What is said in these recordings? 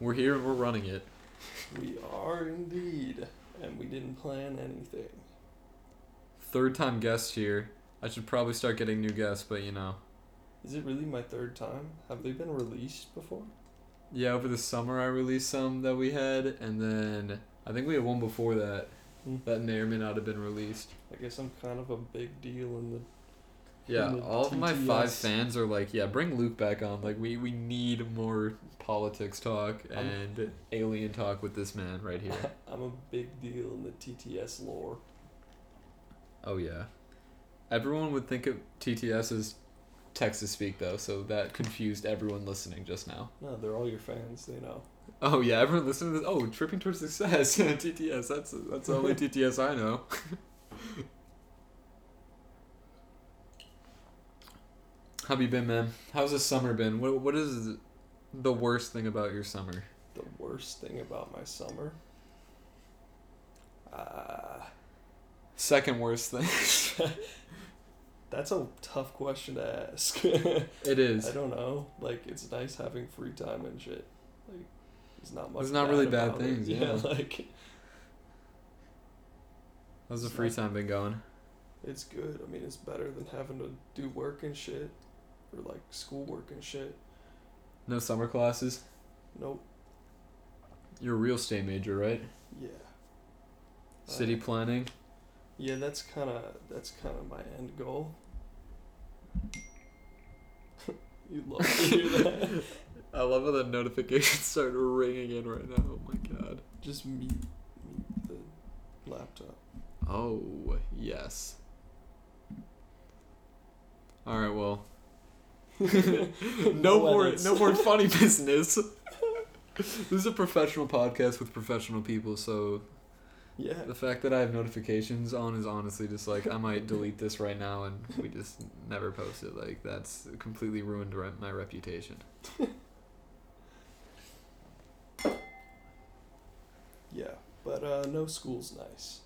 We're here and we're running it. We are indeed, and we didn't plan anything. Third time guest here. I should probably start getting new guests, but you know. Is it really my third time? Have they been released before? Yeah, over the summer I released some that we had, and then I think we had one before that. Hmm. That may or may not have been released. I guess I'm kind of a big deal in the. Yeah, all of my five fans are like, yeah, bring Luke back on. Like, we, we need more politics talk I'm- and alien talk with this man right here. I'm a big deal in the TTS lore. Oh yeah. Everyone would think of TTS as Texas speak though, so that confused everyone listening just now. No, they're all your fans. They know. Oh yeah, everyone listening to this. Oh, tripping towards success. TTS. That's that's the only TTS I know. How have you been, man? How's the summer been? What what is the worst thing about your summer? The worst thing about my summer. Uh, Second worst thing. that's a tough question to ask. it is. I don't know. Like it's nice having free time and shit. Like there's not much. There's not really bad about it. things, yeah. like How's the free time been going? it's good. I mean, it's better than having to do work and shit, or like schoolwork and shit. No summer classes. Nope. You're a real estate major, right? Yeah. City Uh, planning. Yeah, that's kind of that's kind of my end goal. you love to hear that. I love how the notifications start ringing in right now. Oh my god. Just mute, mute the laptop. Oh yes. All right. Well. No, more. edits. No more funny business. this is a professional podcast with professional people, so Yeah. the fact that I have notifications on is honestly just like I might delete this right now and we just never post it. Like that's completely ruined re- my reputation. Yeah, but uh, no school's nice.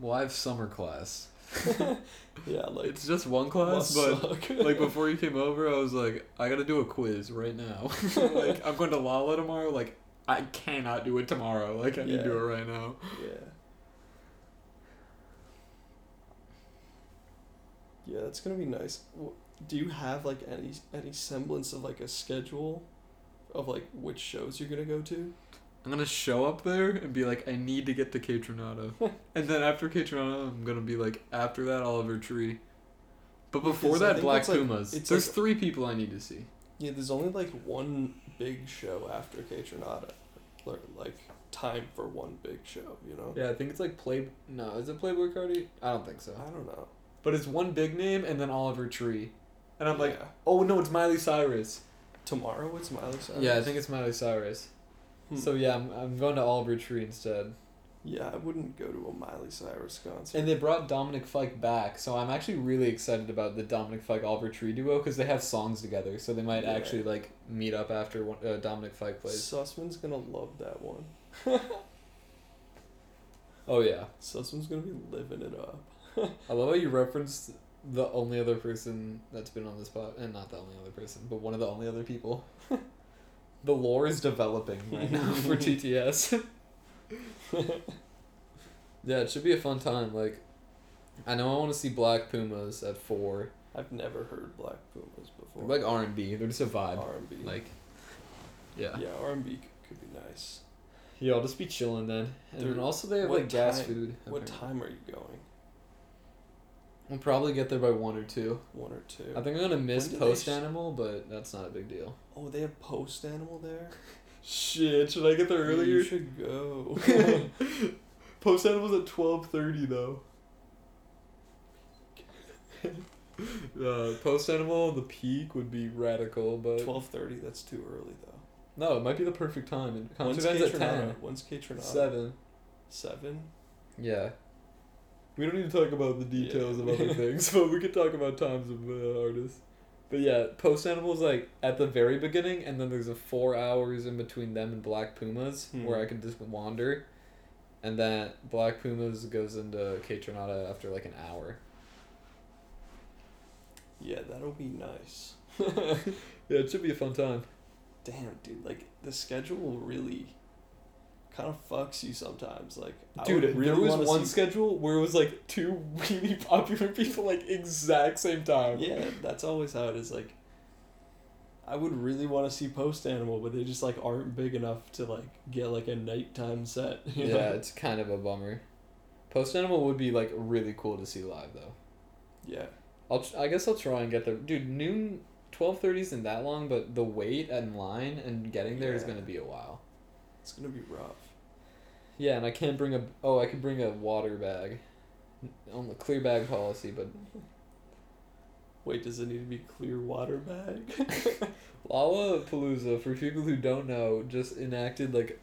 Well, I have summer class. Yeah, like It's just one class, but like before you came over, I was like, I gotta do a quiz right now. like I'm going to Lala tomorrow. Like I cannot do it tomorrow. Like I need to do it right now. yeah. Yeah, that's gonna be nice. Do you have like any any semblance of like a schedule, of like which shows you're gonna go to? I'm gonna show up there and be like, I need to get to Kaytranada. and then after Kaytranada, I'm gonna be like, after that, Oliver Tree. But before Because I that, think Black it's like- Pumas. it's There's like- three people I need to see. Yeah, there's only like one big show after Kaytranada, or like time for one big show. You know. Yeah, I think it's like Play. No, is it Playboi Carti? I don't think so. I don't know. But it's one big name and then Oliver Tree. And I'm like, Yeah. oh no, it's Miley Cyrus. tomorrow it's Miley Cyrus. Yeah, I think it's Miley Cyrus. Hmm. So yeah, I'm, I'm going to Oliver Tree instead. Yeah, I wouldn't go to a Miley Cyrus concert. And they brought Dominic Fike back, so I'm actually really excited about the Dominic Fike Oliver Tree duo because they have songs together, so they might Yeah. actually like meet up after one, uh, Dominic Fike plays. Sussman's gonna love that one. Oh yeah, Sussman's gonna be living it up. I love how you referenced the only other person that's been on this pod, and not the only other person, but one of the only other people. the lore is developing right now for TTS. yeah, it should be a fun time. Like, I know I want to see Black Pumas at four. I've never heard Black Pumas before. They're like R and B. They're just a vibe. R and B. Like, yeah. yeah, R and B could be nice. Yeah, I'll just be chilling then. And then Dude, also they have like gas time- food. What apparently. time are you going? We'll probably get there by one or two. One or two. I think I'm gonna miss When do they post animal, but that's not a big deal. Oh, they have post animal there. Shit, should I get there earlier? You should go. post animal's at twelve thirty though. uh, post animal, the peak would be radical, but Twelve thirty. That's too early though. no, it might be the perfect time. And When's concert at K ten. Tronada? When's Kaytranada? Seven. Seven. Yeah. We don't need to talk about the details Yeah. of other things, but we could talk about times of uh, artists. But yeah, Post Animal's like at the very beginning, and then there's a four hours in between them and Black Pumas Hmm. where I can just wander, and then Black Pumas goes into Kaytranada after like an hour. Yeah, that'll be nice. Yeah, it should be a fun time. Damn, dude, like the schedule really kind of fucks you sometimes. Like, Dude, would there was one see- schedule where it was like two really popular people like exact same time. Yeah, that's always how it is. Like, I would really want to see Post Animal, but they just like aren't big enough to like get like a nighttime set. you know? Yeah, it's kind of a bummer. Post Animal would be like really cool to see live though. Yeah. I'll tr- I guess I'll try and get there. Dude, noon twelve thirty isn't that long, but the wait and line and getting there is Yeah. gonna be a while. It's gonna be rough. Yeah, and I can't bring a oh I could bring a water bag, on the clear bag policy, but Wait, does it need to be clear water bag? Lollapalooza for people who don't know just enacted like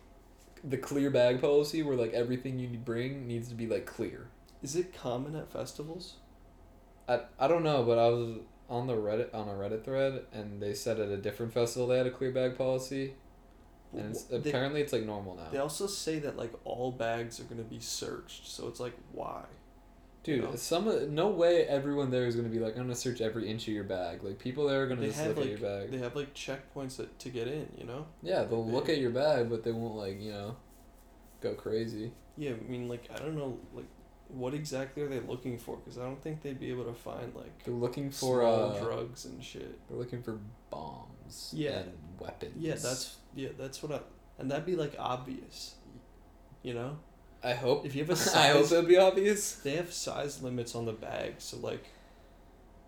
the clear bag policy where like everything you bring needs to be like clear. is it common at festivals? I, I don't know, but I was on the Reddit on a Reddit thread and they said at a different festival they had a clear bag policy and it's, They- apparently it's like normal now. They also say that like all bags are gonna be searched, so it's like why? Dude, know? some no way everyone there is gonna be like I'm gonna search every inch of your bag. Like people there are gonna They just have look like at your bag. they have like checkpoints that, to get in, you know? yeah, they'll look at your bag, but they won't like you know go crazy. Yeah, I mean like I don't know like what exactly are they looking for? Because I don't think they'd be able to find like They're looking for uh, drugs and shit. they're looking for bombs. Yeah. and weapons. Yeah, that's yeah, that's what I and that'd be like obvious. You know? I hope. If you have a I hope size it'd be obvious. they have size limits on the bag, so like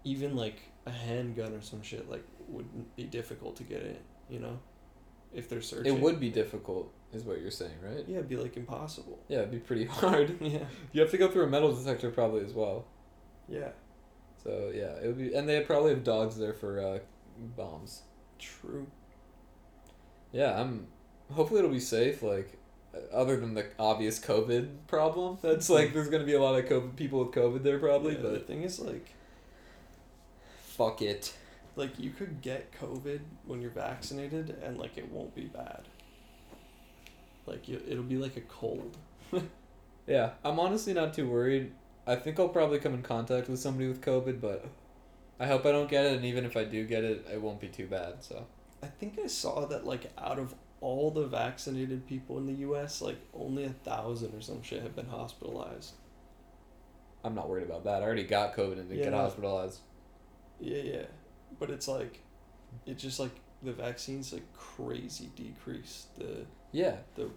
even like a handgun or some shit like wouldn't be difficult to get in, you know? If they're searching. It would be difficult, is what you're saying, right? Yeah, it'd be like impossible. Yeah, it'd be pretty hard. yeah. You have to go through a metal detector probably as well. Yeah. So yeah, it would be, and they probably have dogs there for uh, bombs. True. Yeah, I'm. Hopefully, it'll be safe. Like, uh, other than the obvious COVID problem, that's like there's gonna be a lot of COVID people with COVID there probably. Yeah, the thing is like fuck it. like you could get COVID when you're vaccinated and like it won't be bad. Like you, it'll be like a cold. Yeah, I'm honestly not too worried. I think I'll probably come in contact with somebody with COVID, but I hope I don't get it. And even if I do get it, it won't be too bad. So I think I saw that like out of all the vaccinated people in the U.S., like only a thousand or some shit have been hospitalized. I'm not worried about that. I already got COVID and didn't get hospitalized. Yeah, yeah, but it's like, it just like the vaccines like crazy decrease the Yeah. The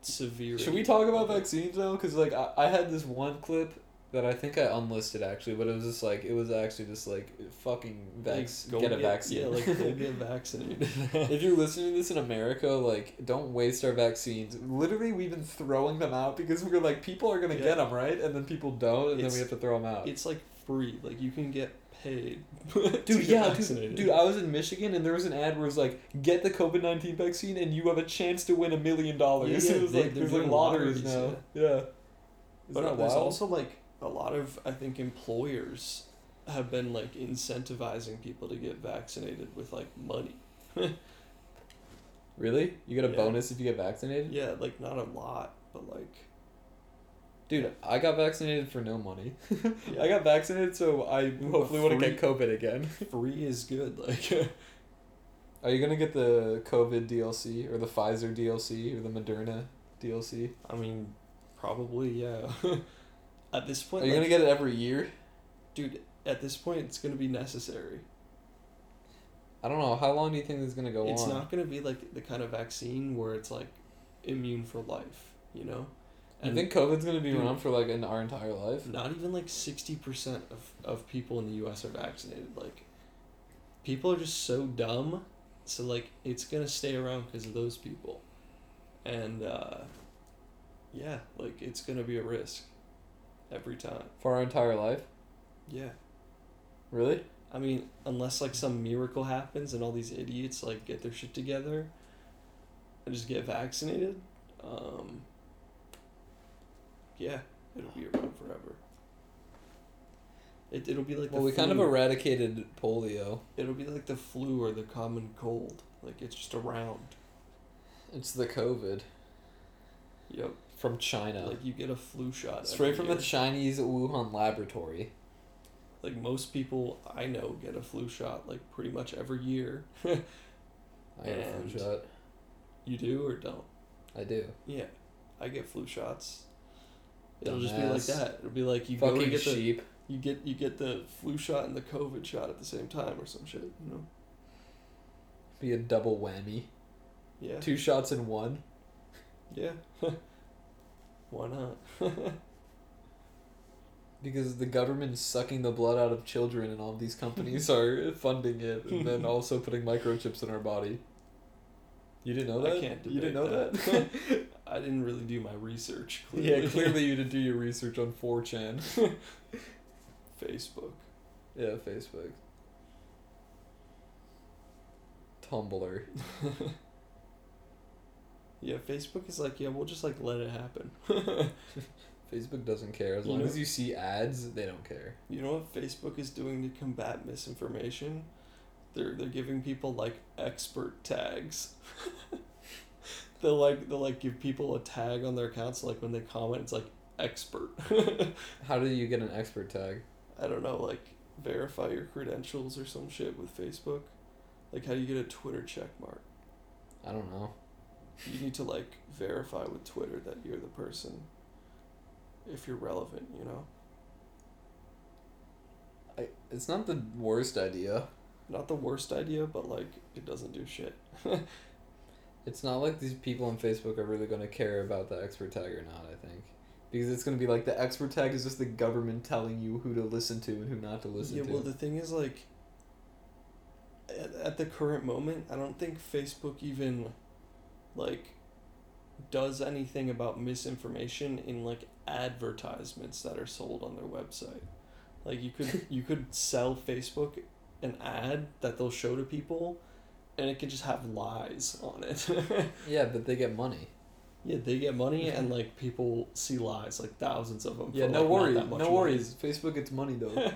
severe. Should we talk about vaccines now? Because like I, I had this one clip that I think I unlisted actually, but it was just like it was actually just like fucking Like, vax- go get a vaccine. Yeah, like go get vaccinated. if you're listening to this in America, like don't waste our vaccines. Literally, we've been throwing them out because we're like people are gonna Yeah. get them right, and then people don't, and then we have to throw them out. it's like free. Like you can get paid. Dude, yeah, dude, vaccinated. dude. I was in Michigan and there was an ad where it was like, "Get the COVID nineteen vaccine and you have a chance to win a million dollars." Yeah, yeah, It was they- like there's like lotteries lotteries, now. Yeah. Is but there's wild? also like a lot of I think employers have been like incentivizing people to get vaccinated with like money. Really? You get a Yeah. bonus if you get vaccinated? Yeah, like not a lot, but like Dude, I got vaccinated for no money. Yeah. I got vaccinated so I hopefully free- get COVID again. free is good. Like Are you gonna get the COVID DLC or the Pfizer DLC or the Moderna DLC? I mean, probably yeah. At this point, Are you like, gonna get it every year? dude. At this point, it's gonna be necessary. I don't know. How long do you think this is gonna go it's on? It's not gonna be like the kind of vaccine where it's like immune for life. You know. I think COVID's gonna be Dude. around for like in our entire life. not even like 60% of, of people in the US are vaccinated. Like, people are just so dumb. So, like, it's going to stay around because of those people. And, uh, yeah, like, it's going to be a risk every time. For our entire life? Yeah. Really? I mean, unless, like, some miracle happens and all these idiots, like, get their shit together and just get vaccinated, um, yeah, it'll be around forever. It, it'll be like Well, we kind of eradicated polio. It'll be like the flu or the common cold. Like it's just around. It's the COVID Yep. From China. Like you get a flu shot. Straight every from the. Chinese Wuhan laboratory. Like most people I know get a flu shot like pretty much every year. I got a And- flu shot. you do or don't? I do. Yeah, I get flu shots. It'll just be like Dumbass. that. It'll be like you go Fucking to get the sheep. you get you get the flu shot and the COVID shot at the same time or some shit. You know? Be a double whammy. Yeah. Two shots in one. Yeah. Why not? Because the government is sucking the blood out of children and all these companies are funding it and then also putting microchips in our body. You didn't know that. I can't you didn't know that? that. I didn't really do my research. Clearly. yeah, clearly you didn't do your research on 4chan. Facebook. yeah, Facebook. Tumblr. Yeah, Facebook is like, yeah, we'll just like let it happen. Facebook doesn't care. As You long know- as you see ads, they don't care. You know what Facebook is doing to combat misinformation? They're they're giving people like expert tags. they'll like they'll like give people a tag on their accounts like when they comment it's like expert. How do you get an expert tag? I don't know, like verify your credentials or some shit with Facebook. Like how do you get a Twitter check mark? I don't know. You need to like verify with Twitter that you're the person if you're relevant, you know? I, it's not the worst idea. Not the worst idea, but like it doesn't do shit. It's not like these people on Facebook are really going to care about the expert tag or not, I think. Because it's going to be like the expert tag is just the government telling you who to listen to and who not to listen yeah, to. well, the thing is, like, at, at the current moment, I don't think Facebook even, like, does anything about misinformation in like advertisements that are sold on their website. Like you could you could sell Facebook an ad that they'll show to people, and it could just have lies on it. yeah, but they get money. yeah, they get money, and like people see lies, like thousands of them. Yeah, no like, worries. No money. worries. Facebook gets money though.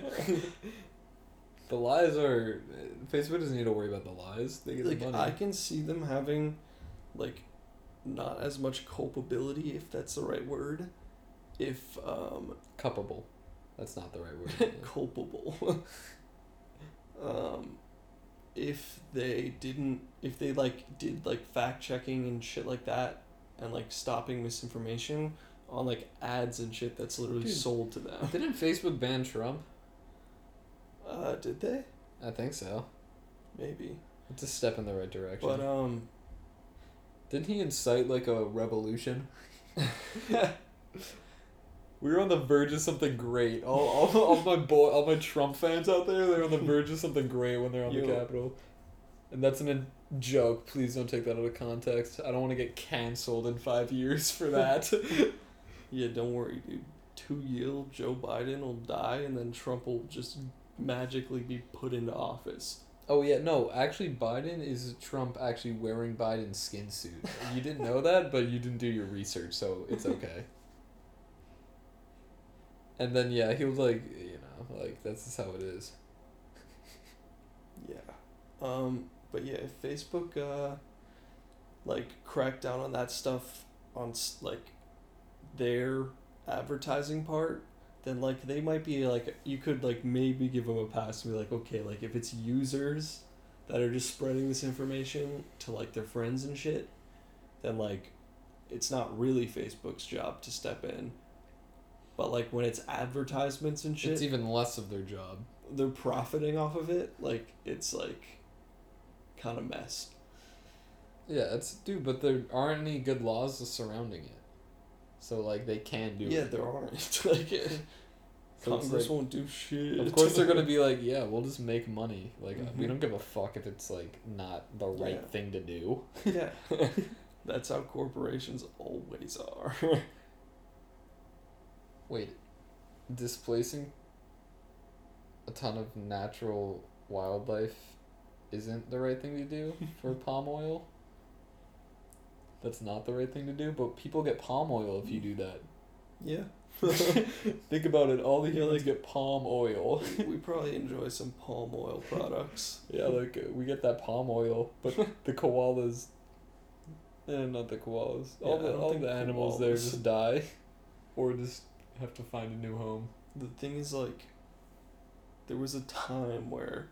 the lies are. Facebook doesn't need to worry about the lies. They get like the money. I can see them having like not as much culpability if that's the right word if um Culpable. That's not the right word. culpable um if they didn't if they like did like fact checking and shit like that and like stopping misinformation on like ads and shit that's literally Dude. sold to them Didn't Facebook ban Trump? uh did they I think so. maybe It's a step in the right direction. but um Didn't he incite like a revolution? we were on the verge of something great. All, all, all my boy, all my Trump fans out there, they're on the verge of something great when they're on the Capitol. And that's an, a joke. Please don't take that out of context. I don't want to get canceled in five years for that. Yeah, don't worry, dude. Two years, Joe Biden will die, and then Trump will just magically be put into office. Oh yeah, no. Actually, Biden is Trump actually wearing Biden's skin suit. You didn't know that, but you didn't do your research, so it's okay. and then yeah, he was like, you know, like that's just how it is. Yeah. Um. But yeah, if Facebook uh, like cracked down on that stuff on s- like their advertising part, then like they might be like you could like maybe give them a pass and be like, okay, like if it's users that are just spreading this information to like their friends and shit, then like it's not really Facebook's job to step in. But like when it's advertisements and shit, It's even less of their job. they're profiting off of it. Like it's like kind of mess. Yeah, it's dude, but there aren't any good laws surrounding it. So like they can do yeah, it. there aren't. like So Congress like- won't do shit. Of course they're gonna be like, yeah, we'll just make money. Like we Mhm. don't give a fuck if it's like not the right Yeah. thing to do. yeah. That's how corporations always are. Wait, displacing a ton of natural wildlife isn't the right thing to do for palm oil? That's not the right thing to do, but people get palm oil if you do that. yeah. Think about it, all the Yeah, humans like- get palm oil. we probably enjoy some palm oil products. yeah, like uh, we get that palm oil, but the koalas eh, not the koalas. All Yeah, I the all the animals there just die. Or just have to find a new home. The thing is like there was a time where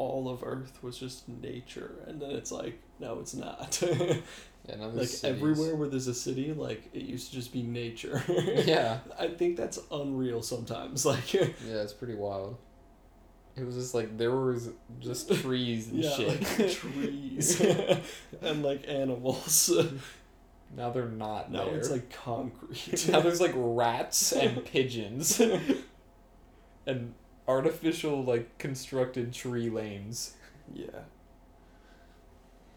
all of Earth was just nature, and then it's like no, it's not. Yeah, like cities. everywhere where there's a city, like it used to just be nature. Yeah. I think that's unreal sometimes. Like Yeah, it's pretty wild. It was just like there was just trees and yeah, shit. like trees and like animals. now they're not Now there. it's like concrete. now there's like rats and pigeons and artificial like constructed tree lanes. yeah.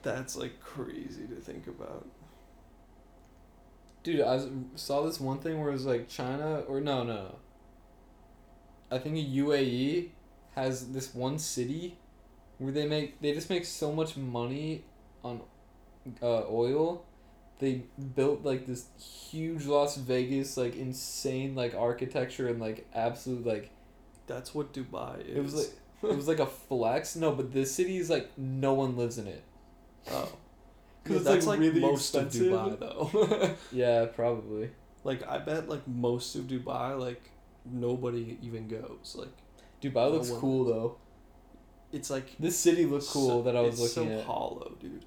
That's like crazy to think about. Dude, I saw this one thing where it was like China or no no. I think UAE has this one city where they make they just make so much money on uh, oil. They built like this huge Las Vegas like insane like architecture and like absolute like That's what Dubai is. it was like it was like a flex. No, but this city is like no one lives in it. oh. 'Cause Yeah, it's, that's like, like, really most expensive. of Dubai though. Yeah, probably. like I bet like most of Dubai like nobody even goes. Like Dubai looks cool though. it's like This city looked cool so- that I was it's looking so at. hollow, dude.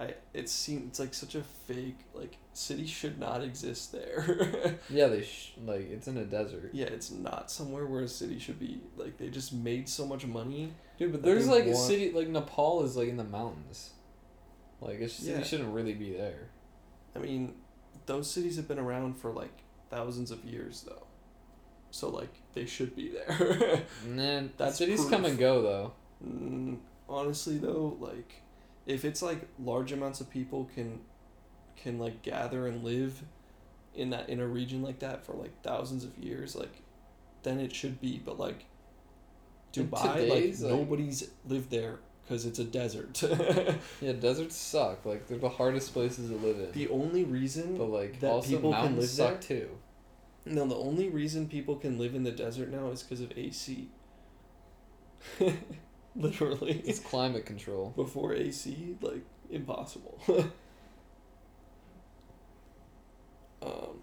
I it seems it's like such a fake like city should not exist there. Yeah, they sh- like it's in a desert. yeah, it's not somewhere where a city should be. Like they just made so much money. Dude, but there's like a city like Nepal is like in the mountains. Like it's Yeah. it shouldn't really be there. I mean, those cities have been around for like thousands of years though. So like they should be there. Then That's cities come and go though. Mm, honestly though, like if it's like large amounts of people can can like gather and live in that in a region like that for like thousands of years, like then it should be. But like Dubai, today's, like like- nobody's lived there because it's a desert. Yeah, deserts suck. Like they're the hardest places to live in. the only reason but like that people can live suck too. No, the only reason people can live in the desert now is because of AC. Literally. It's climate control. Before AC, like, impossible. um,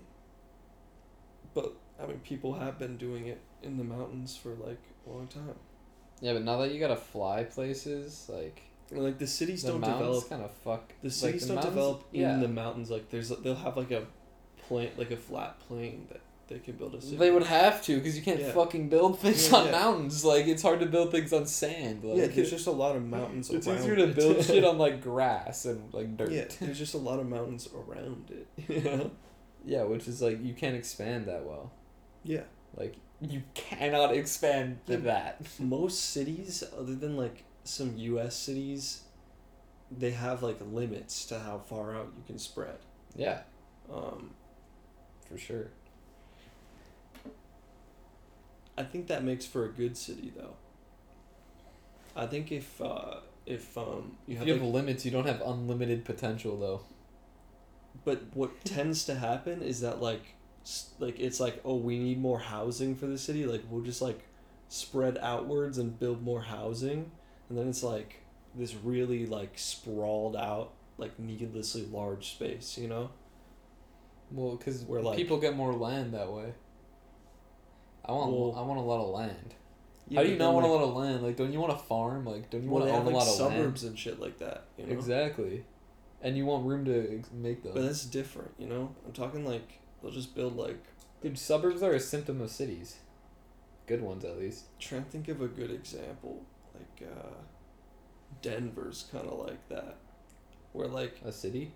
but, I mean, people have been doing it in the mountains for, like, a long time. Yeah, but now that you gotta fly places, like like, the cities the don't mountains develop. kind of fuck. The like, cities the don't develop yeah. in the mountains. Like, there's, they'll have, like, a plane, like, a flat plane that they can build a city. They would have to, because you can't Yeah. fucking build things Yeah, on yeah. mountains. Like it's hard to build things on sand. Like, yeah, there's just a lot of mountains around. it's easier to build shit on like grass and like dirt. Yeah, there's just a lot of mountains around it. Know? Yeah, which is like you can't expand that well. Yeah. Like you cannot expand to Yeah. that. Most cities, other than like some U.S. cities, they have like limits to how far out you can spread. Yeah, Um, for sure. I think that makes for a good city, though. I think if uh, if um, you If have, you have like- limits, you don't have unlimited potential though. but what tends to happen is that like like it's like oh we need more housing for the city like we'll just like spread outwards and build more housing and then it's like this really like sprawled out like needlessly large space you know Well, because Where, like- people get more land that way. I want Well- I want a lot of land. Yeah, How do you not want like- a lot of land? Like, don't you want a farm? Like, don't you well want to own a lot of suburbs land? and shit like that you know Exactly, and you want room to make them. but that's different you know i'm talking like they'll just build like Dude, suburbs are a symptom of cities. Good ones, at least. trying to think of a good example like uh denver's kind of like that where like A city?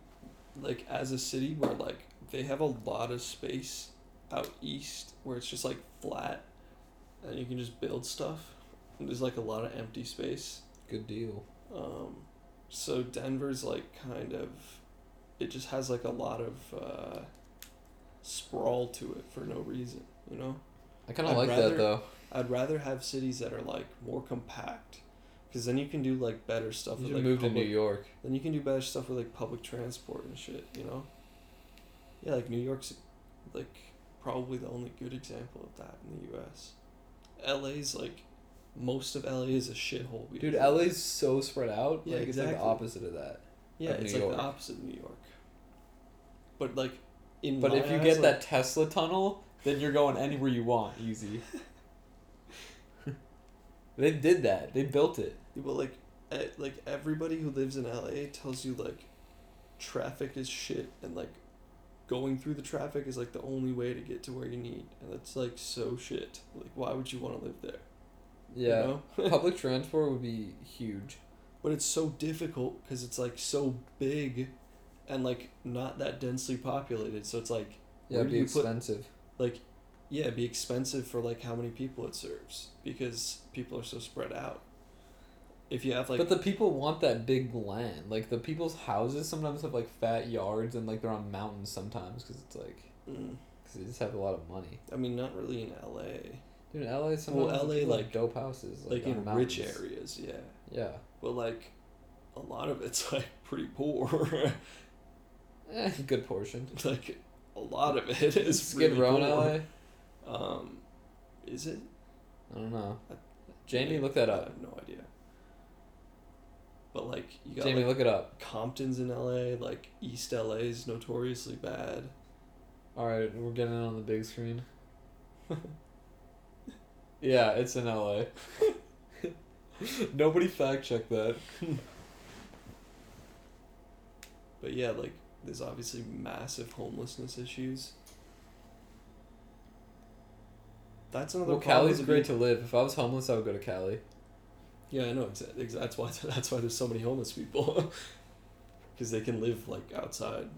like as a city where like they have a lot of space out east where it's just like flat and you can just build stuff and there's like a lot of empty space Good deal. um so denver's like kind of it just has like a lot of uh sprawl to it for no reason you know I kind of like rather- that though. i'd rather have cities that are like more compact because then you can do like better stuff You with like move to New York. then you can do better stuff with like public transport and shit, you know? Yeah, like New York's like probably the only good example of that in the US. LA's like most of LA is a shithole. Dude, LA's so spread out. Yeah, like, It's like the opposite of that. Yeah, of it's New like York. the opposite of New York. But like in But if you eyes, get like- that Tesla tunnel, then you're going anywhere you want, easy. They did that. They built it. But like, like everybody who lives in LA tells you like, traffic is shit, and like, going through the traffic is like the only way to get to where you need, and it's like so shit. Like, why would you want to live there? Yeah. You know? Public transport would be huge. but it's so difficult because it's like so big, and like not that densely populated. So it's like, Yeah, it'd be you put- expensive. like, yeah, it'd be expensive for like how many people it serves because people are so spread out. If you have like, but the people want that big land. Like the people's houses sometimes have like fat yards and like they're on mountains sometimes because it's like mm, because they just have a lot of money. I mean, not really in LA. Dude, in LA sometimes Well, LA, people like- dope houses like on in mountains. rich areas, yeah. Yeah. But like, a lot of it's like pretty poor. Eh, good portion. like, a lot of it is Skid really Row in. LA. Um, is it? I don't know. I- Jamie, look that up. I up. have no idea. But like, you got Jamie, like, look it up. Compton's in LA. Like East LA is notoriously bad. All right, we're getting it on the big screen. yeah, it's in LA. Nobody fact checked that. But yeah, like there's obviously massive homelessness issues. That's another. Well, Cali's great to live. If I was homeless, I would go to Cali. Yeah, I know. Exactly. That's why. That's why there's so many homeless people. Because they can live like outside,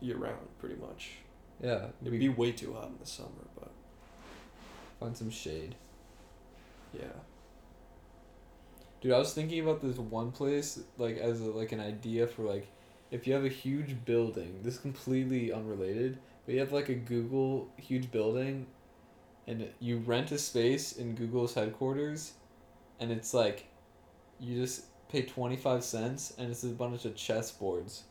year round, pretty much. Yeah, It'd be way too hot in the summer, but find some shade. yeah. Dude, I was thinking about this one place like as a, like an idea for like if you have a huge building. This is completely unrelated, but you have like a Google huge building, and you rent a space in Google's headquarters, and it's like, you just pay twenty five cents, and it's a bunch of chessboards.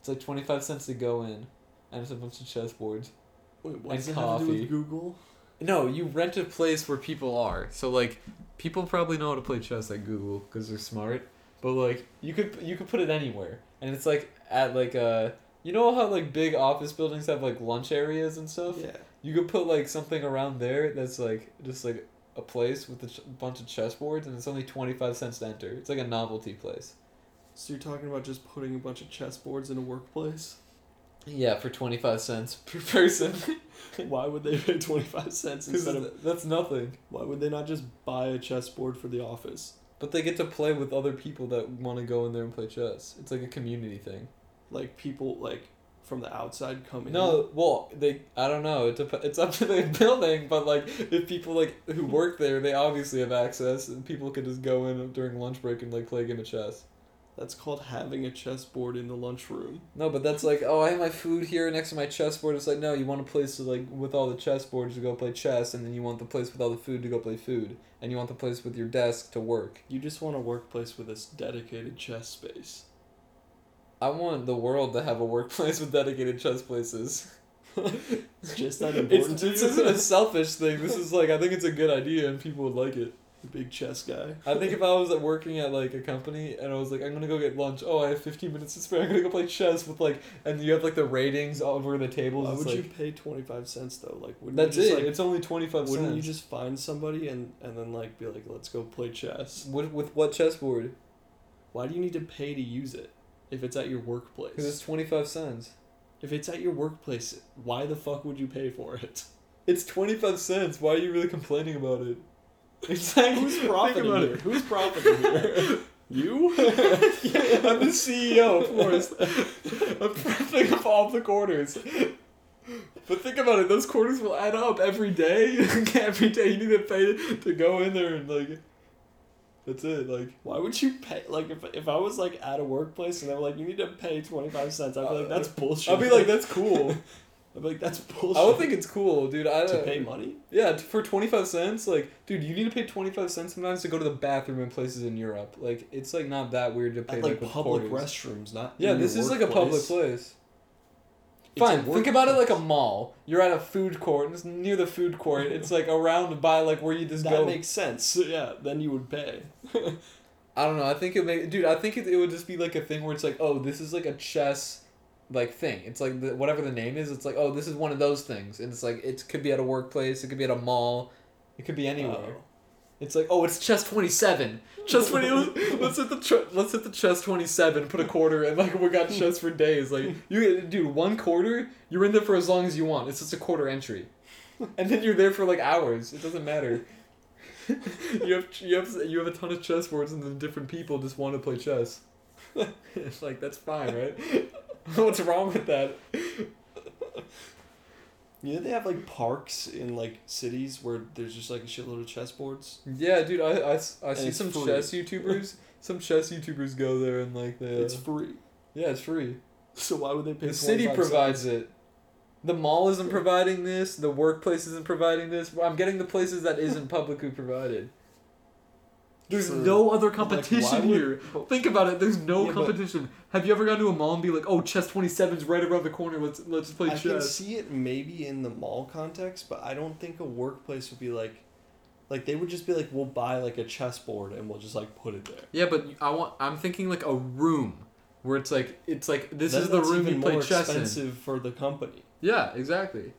It's like twenty five cents to go in, and it's a bunch of chessboards. Wait, what And does it have to do with Google? No, you rent a place where people are. So like, people probably know how to play chess at Google because they're smart. But like, you could you could put it anywhere, and it's like at like uh, you know how like big office buildings have like lunch areas and stuff. Yeah. You could put like something around there that's like just like a place with a ch- bunch of chessboards, and it's only twenty five cents to enter. It's like a novelty place. So you're talking about just putting a bunch of chessboards in a workplace? Yeah, for twenty five cents per person. why would they pay twenty five cents instead of? that's nothing. Why would they not just buy a chessboard for the office? But they get to play with other people that want to go in there and play chess. It's like a community thing. Like people like from the outside come in. No, well, they I don't know. It dep- it's up to the building, but like if people like who work there, they obviously have access, and people could just go in during lunch break and like play a game of chess. That's called having a chessboard in the lunchroom. No, but that's like, oh, I have my food here next to my chessboard. It's like, no, you want a place to like with all the chessboards to go play chess, and then you want the place with all the food to go play food, and you want the place with your desk to work. You just want a workplace with this dedicated chess space. I want the world to have a workplace with dedicated chess places. It's just that It's, important to this isn't a selfish thing. This is like I think it's a good idea and people would like it. The Big chess guy. I think if I was working at like a company and I was like I'm gonna go get lunch. Oh, I have fifteen minutes to spare. I'm gonna go play chess with like and you have like the ratings over the tables. Why would like, you pay twenty five cents though? Like wouldn't That's just, it. Like, it's only twenty five wouldn't cents. you just find somebody and and then like be like, let's go play chess? with with what chessboard? Why do you need to pay to use it if it's at your workplace? Because it's twenty five cents. If it's at your workplace, why the fuck would you pay for it? It's twenty five cents. Why are you really complaining about it? It's like Who's profiting here? it. Who's profiting here? you? yeah, I'm the CEO, of course. I'm profiting up all the quarters. But think about it, those quarters will add up every day. every day you need to pay to go in there and like that's it, like Why would you pay? Like, if, if I was like at a workplace and they were like, you need to pay twenty five cents, I'd be like, that's uh, bullshit. I'll be like, that's cool. I'd be like, that's bullshit. I would think it's cool, dude. I to pay money. Yeah, t- for twenty five cents, like, dude, you need to pay twenty five cents sometimes to go to the bathroom in places in Europe. Like, it's like not that weird to pay At like, like public quarters. restrooms, not. Yeah, this is like a public place. Fine, think about it like a mall. You're at a food court, and it's near the food court. It's like around by like where you just That go. makes sense. Yeah, then you would pay. I don't know. I think it make dude. I think it, it would just be like a thing where it's like, oh, this is like a chess, like thing. It's like the, whatever the name is. It's like, oh, this is one of those things, and it's like it could be at a workplace. It could be at a mall. It could be anywhere. Oh. It's like, oh, it's chest twenty seven. Chest twenty. let's hit the ch- let's hit the chest twenty seven. Put a quarter and like we got chests for days. Like you, dude, one quarter. You're in there for as long as you want. It's just a quarter entry, and then you're there for like hours. It doesn't matter. you have you have you have a ton of chess boards, and then different people just want to play chess. it's like that's fine, right? What's wrong with that? You know they have like parks in like cities where there's just like a shitload of chessboards. Yeah, dude, I I, I see some free. chess YouTubers. some chess YouTubers go there and like they. It's uh, free. yeah, it's free. So why would they pay? The city provides cents? it. The mall isn't providing this. The workplace isn't providing this. I'm getting the places that isn't publicly provided. There's no other But, like, competition would- here. Oh. Think about it. There's no Yeah, but- competition. Have you ever gone to a mall and be like, "Oh, chess 27's right around the corner. Let's let's play chess." I can see it maybe in the mall context, but I don't think a workplace would be like, like they would just be like, we'll buy like a chessboard and we'll just like put it there. Yeah, but I want. I'm thinking like a room where it's like it's like this Then is the room you play more chess in. expensive for the company Yeah, exactly.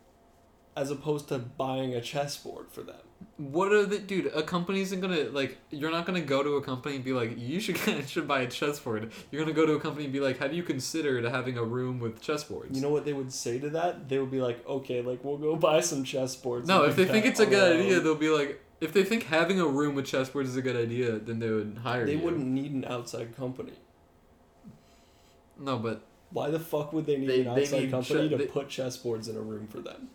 as opposed to buying a chessboard for them. What are the dude? A company isn't gonna like. You're not gonna go to a company and be like, you should should buy a chessboard. You're gonna go to a company and be like, have you considered having a room with chessboards? You know what they would say to that? They would be like, okay, like we'll go buy some chessboards. no, if they think it's a good around." idea, they'll be like, if they think having a room with chessboards is a good idea, then they would hire They you. wouldn't need an outside company. No, but Why the fuck would they need They- an outside need company che- to they- put chessboards in a room for them?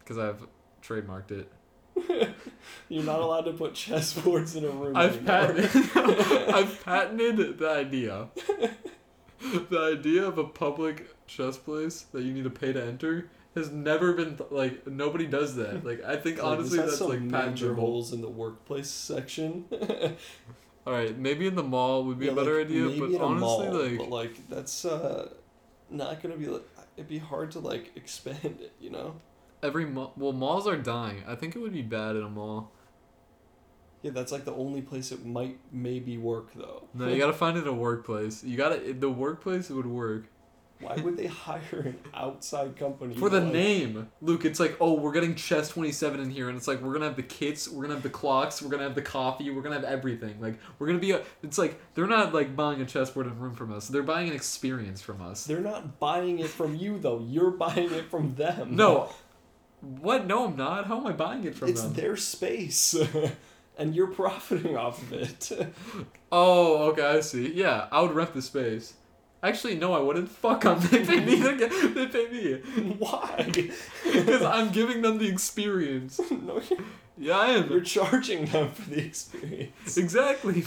because I've trademarked it. You're not allowed to put chessboards in a room. I've anymore. patented. I've patented the idea. the idea of a public chess place that you need to pay to enter has never been th- like nobody does that. Like I think like, honestly that's like major holes in the workplace section. All right, maybe in the mall would be Yeah, a better like, idea, but honestly, mall, like but like that's uh, not gonna be like it'd be hard to like expand it, you know? Every mall, well, malls are dying. I think it would be bad in a mall. Yeah, that's like the only place it might maybe work though. No, you gotta find it a workplace. You gotta the workplace would work Why would they hire an outside company for the like- name. Luke, it's like oh, we're getting chess twenty seven in here, and it's like we're gonna have the kits, we're gonna have the clocks, we're gonna have the coffee, we're gonna have everything. Like we're gonna be a. It's like they're not like buying a chessboard and room from us. They're buying an experience from us. They're not buying it from you though. You're buying it from them. No. What? No, I'm not. How am I buying it from it's them? their space, and you're profiting off of it. Oh, okay, I see. Yeah, I would rent the space. Actually, no, I wouldn't. Fuck them. They pay me. to They pay me Why? because I'm giving them the experience. no, you're, Yeah, I am. you're charging them for the experience. Exactly.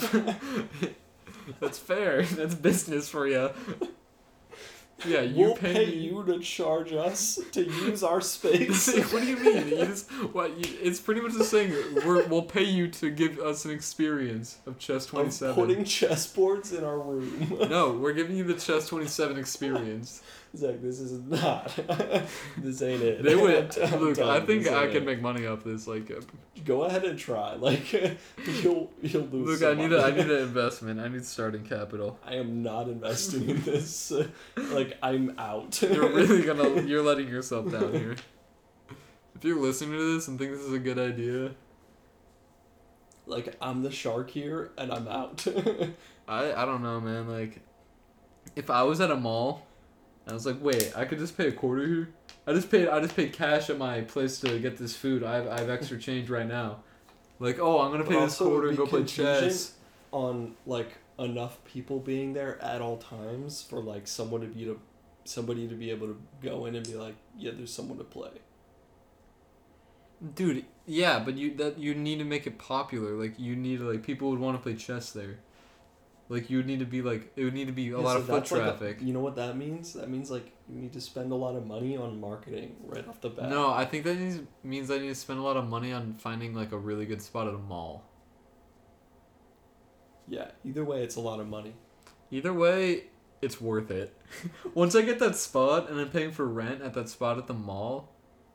That's fair. That's business for you. Yeah, you we'll pay, pay me. you to charge us to use our space. what do you mean? You just what? You, it's pretty much the same. We're, we'll pay you to give us an experience of chess Twenty seven. putting chessboards in our room. No, we're giving you the chess twenty seven experience. Zach, this is not. this ain't it. They would. I'm telling I think I can it. make money off this. Like, uh, Go ahead and try. Like you'll you'll lose. look, I need a, I need an investment. I need starting capital. I am not investing in this. Like I'm out. You're really gonna. You're letting yourself down here. If you're listening to this and think this is a good idea, like I'm the shark here, and I'm out. I I don't know, man. Like, if I was at a mall, I was like, wait, I could just pay a quarter here. I just paid. I just paid cash at my place to get this food. I have I have extra change right now. Like, oh, I'm gonna But pay this quarter and go play chess. on like enough people being there at all times for like someone to be to somebody to be able to go in and be like, yeah, there's someone to play. Dude, yeah, but you that you need to make it popular. Like you need to like people would want to play chess there. Like you would need to be like it would need to be a Yeah, lot so of foot that's like a- traffic. you know what that means? That means like you need to spend a lot of money on marketing right off the bat. no, I think that needs, means I need to spend a lot of money on finding like a really good spot at a mall. Yeah. Either way, it's a lot of money. Either way, it's worth it. Once I get that spot and I'm paying for rent at that spot at the mall,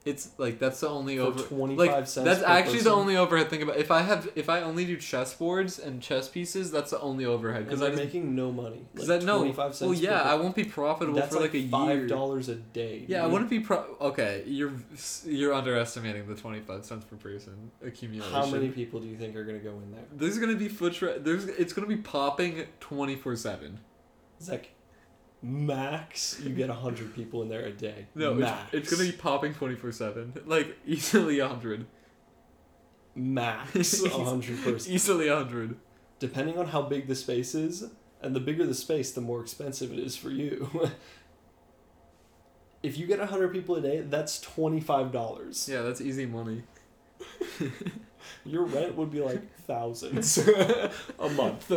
it's like that's the only for over. twenty Like cents. that's actually the only overhead thing about. If I have, if I only do chessboards and chess pieces, that's the only overhead because I'm making no money. because Like know. 25 cents Well, yeah, I won't be profitable That's for like, like, a five year. dollars a day. Yeah, I wouldn't be pro. Okay, you're you're underestimating the twenty five cents per person accumulation. How many people do you think are gonna go in there? There's gonna be foot. Tra- there's it's gonna be popping twenty four seven. Zach, max you get hundred people in there a day. No, max. it's, it's gonna be popping twenty four seven. Like easily a hundred. max a hundred person. Easily a hundred. Depending on how big the space is, and the bigger the space, the more expensive it is for you. if you get hundred people a day, that's twenty five dollars. Yeah, that's easy money. Your rent would be like thousands a month.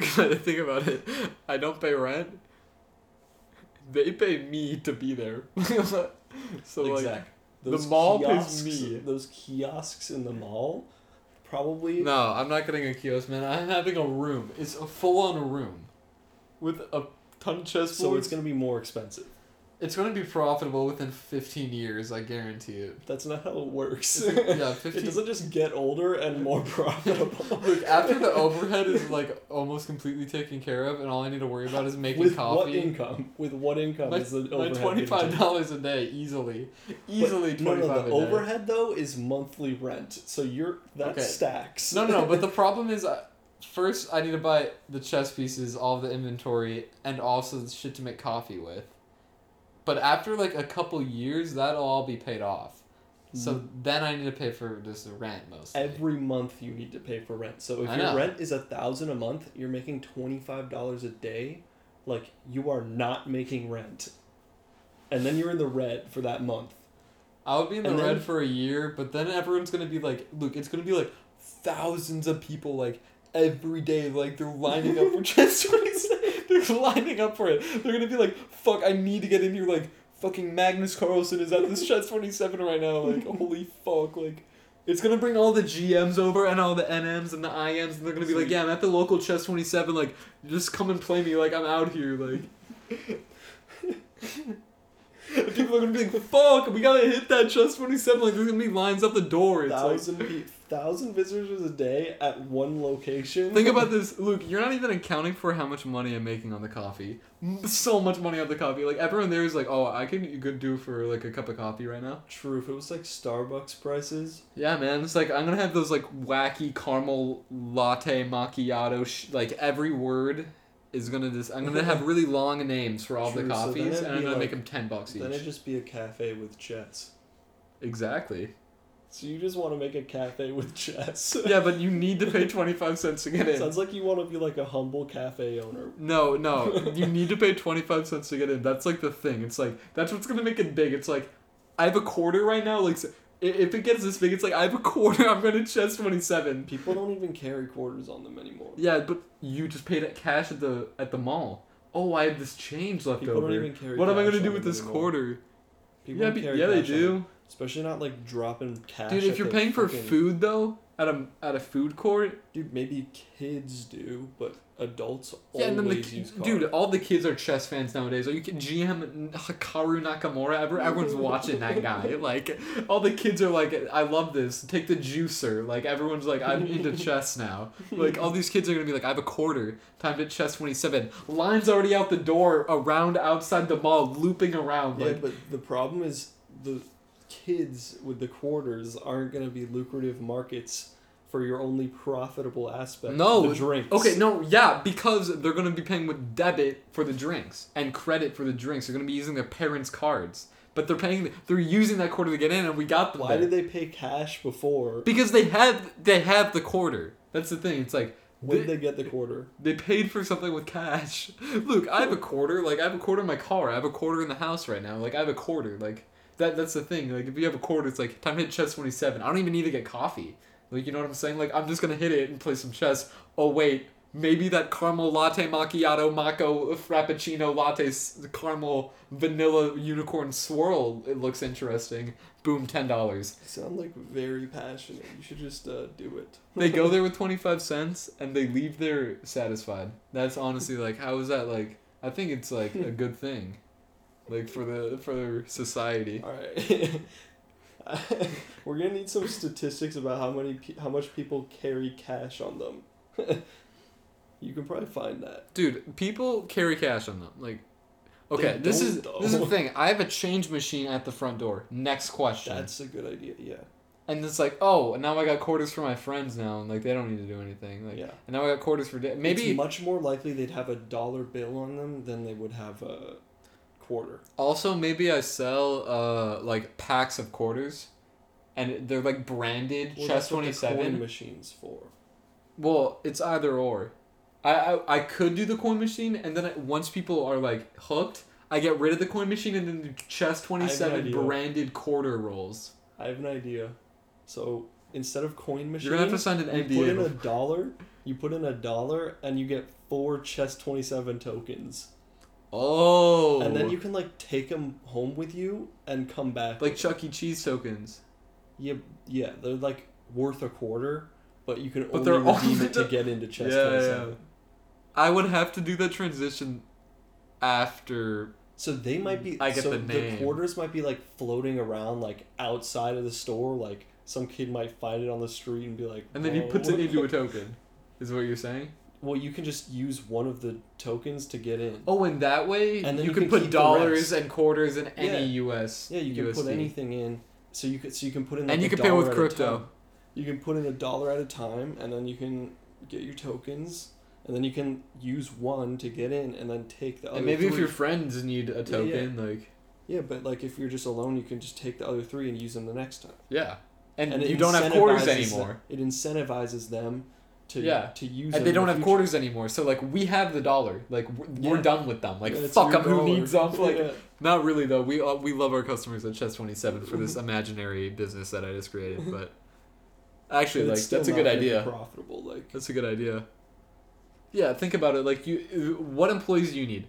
Think about it. Think about it. I don't pay rent. They pay me to be there. so like, exact. the mall pays me. Those kiosks in the mall, probably. no, I'm not getting a kiosk, man. I'm having a room. It's a full-on room, with a ton of chessboards. So it's gonna be more expensive. It's gonna be profitable within 15 years. I guarantee it. That's not how it works. Yeah, it doesn't just get older and more profitable. Look, after the overhead is like almost completely taken care of, and all I need to worry about is making With coffee. what income? With what income My, is the my overhead? twenty getting five taken? dollars a day easily, But- easily No, twenty no, the a day. overhead though is monthly rent, so you're that Okay. stacks. No, no, no. But the problem is, uh, first I need to buy the chess pieces, all the inventory, and also the shit to make coffee with. But after like a couple years, that'll all be paid off. So Mm. then I need to pay for just the rent mostly. Every month you need to pay for rent. So if I your know. rent is a thousand a month, you're making twenty five dollars a day. Like you are not making rent, and then you're in the red for that month. I would be in the And then- red for a year, but then everyone's gonna be like, look, it's gonna be like thousands of people like every day, like they're lining up for tournaments. They're lining up for it. They're gonna be like, fuck, I need to get in here. Like, fucking Magnus Carlsen is at this chess twenty seven right now. Like, holy fuck, like. It's gonna bring all the GMs over and all the NMs and the IMs, and they're gonna be like, "Yeah, I'm at the local chess 27. Like, just come and play me. Like, I'm out here. Like, people are gonna be like, "Fuck, we gotta hit that chess 27." Like, there's gonna be lines up the door. It's like, thousand pe- thousand visitors a day at one location. think about this, Luke. You're not even accounting for how much money I'm making on the coffee. So much money on the coffee. Like everyone there is like, "Oh, I can you could do for like a cup of coffee right now." True, if it was like Starbucks prices, Yeah, man. It's like I'm gonna have those like wacky caramel latte macchiato. Sh- like every word is gonna just. I'm gonna have really long names for all True, the coffees, it'd and I'm gonna like- make them ten bucks each. then it'd just be a cafe with jets. Exactly. So you just want to make a cafe with chess. Yeah, but you need to pay twenty five cents to get in. Sounds like you want to be like a humble cafe owner. No, no. You need to pay 25 cents to get in. That's like the thing. It's like, that's what's going to make it big. It's like, I have a quarter right now. Like, if it gets this big, it's like, I have a quarter. I'm going to chess 27. People don't even carry quarters on them anymore. Yeah, but you just paid it cash at the at the mall. Oh, I have this change left over. People over. don't even carry. what am I going to do with this anymore. quarter? People yeah, don't be- carry yeah, they do. Especially not like dropping cash. Dude, if you're paying for fucking- food though, at a at a food court, dude, maybe kids do, but adults yeah, and then the always ki- use cards. dude, all the kids are chess fans nowadays. Are you kidding? GM Hikaru Nakamura, ever everyone's watching that guy. Like all the kids are like, I love this. Take the juicer. Like everyone's like, I'm into chess now. Like all these kids are gonna be like, I have a quarter. Time to chess twenty seven. Lines already out the door, around outside the mall, looping around. Yeah, Like but the problem is the kids with the quarters aren't going to be lucrative markets for your only profitable aspect. No, the drinks. Okay, no, yeah, because they're gonna be paying with debit for the drinks and credit for the drinks. They're gonna be using their parents' cards, but they're paying. They're using that quarter to get in, and we got them. Why there. did they pay cash before? Because they have they have the quarter. That's the thing. It's like When did they get the quarter? they paid for something with cash. Look, I have a quarter. Like I have a quarter in my car. I have a quarter in the house right now. Like I have a quarter. Like that. That's the thing. Like if you have a quarter, it's like time to hit chess twenty seven. I don't even need to get coffee. Like you know what I'm saying? Like I'm just gonna hit it and play some chess. Oh wait, maybe that caramel latte macchiato maco frappuccino latte caramel vanilla unicorn swirl. It looks interesting. Boom, ten dollars. Sound like very passionate. You should just uh, do it. They go there with 25 cents and they leave there satisfied. That's honestly like, how is that like? I think it's like a good thing. Like for the for society. All right. We're gonna need some statistics about how many pe- how much people carry cash on them. you can probably find that. Dude, people carry cash on them. Like, okay, this is though. this is the thing. I have a change machine at the front door. Next question. That's a good idea. Yeah. and it's like, oh, and now I got quarters for my friends now, and like they don't need to do anything. Like, Yeah. and now I got quarters for da- maybe. it's much more likely they'd have a dollar bill on them than they would have a quarter. also, maybe I sell uh like packs of quarters, and they're like branded Well, what the coin machines for. Well, it's either or. I, I I could do the coin machine, and then I, once people are like hooked, I get rid of the coin machine and then do chess twenty seven branded quarter rolls. I have an idea. So instead of coin machine, You're gonna have to sign an you put in a dollar. You put in a dollar, and you get four chess twenty seven tokens. Oh, And then you can like take them home with you and come back. like Chuck E. Cheese tokens. yeah, yeah, they're like worth a quarter, but you can But only redeem only it to the- get into chess Yeah, yeah. I would have to do that transition after. So they might be. I get so the name. quarters might be like floating around like outside of the store. Like some kid might find it on the street and be like. And then he puts it oh. into a token. Is what you're saying? Well, you can just use one of the tokens to get in. Oh, and that way And then you, you can, can put dollars and quarters in any Yeah. US. Yeah, you can put anything in. So you could so you can put in. And like, you a can pay with dollar at a crypto. You can put in a dollar at a time, and then you can get your tokens, and then you can use one to get in, and then take the other. And maybe if your friends need a Yeah, yeah. token, like yeah, but like if you're just alone, you can just take the other three and use them the next time. yeah, and, And you don't have quarters anymore, Them, it incentivizes them to Yeah. to use. and they don't the have future. quarters anymore. So like we have the dollar, like we're, we're done with them. Like Yeah, fuck them, who needs them? Like Yeah. not really though. We uh, we love our customers at Chess Twenty Seven for this imaginary business that I just created, but actually like that's a good idea. Profitable, like That's a good idea. Yeah, think about it. Like you, what employees do you need?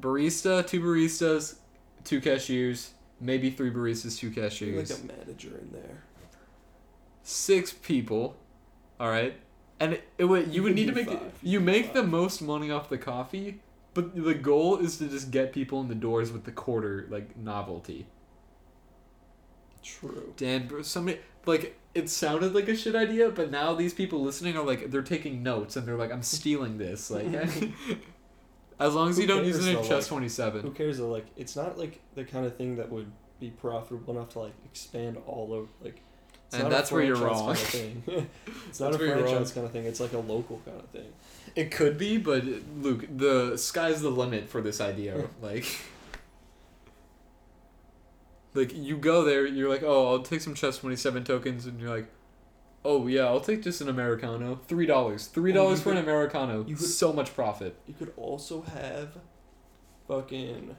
Barista, two baristas, two cashiers, maybe three baristas, two cashiers. like a manager in there. six people. All right, and it, it would you, You would need to make five. You you could do make the most money off the coffee, but the goal is to just get people in the doors with the quarter like novelty. True. Dan, bro, somebody like it sounded like a shit idea, but now these people listening are like they're taking notes and they're like, I'm stealing this. Like, as long as Who you don't use it in chess like, twenty Who cares though? Like it's not like the kind of thing that would be profitable enough to like expand all over. Like, it's And that's where you're wrong. Kind of thing. it's not That's a franchise kind of thing. It's like a local kind of thing. It could be, but Luke, the sky's the limit for this idea. like, like you go there, you're like, oh, I'll take some chess twenty seven tokens, and you're like. Oh yeah, I'll take just an americano. Three dollars. three dollars you for an americano. you could- so much profit. You could also have, fucking.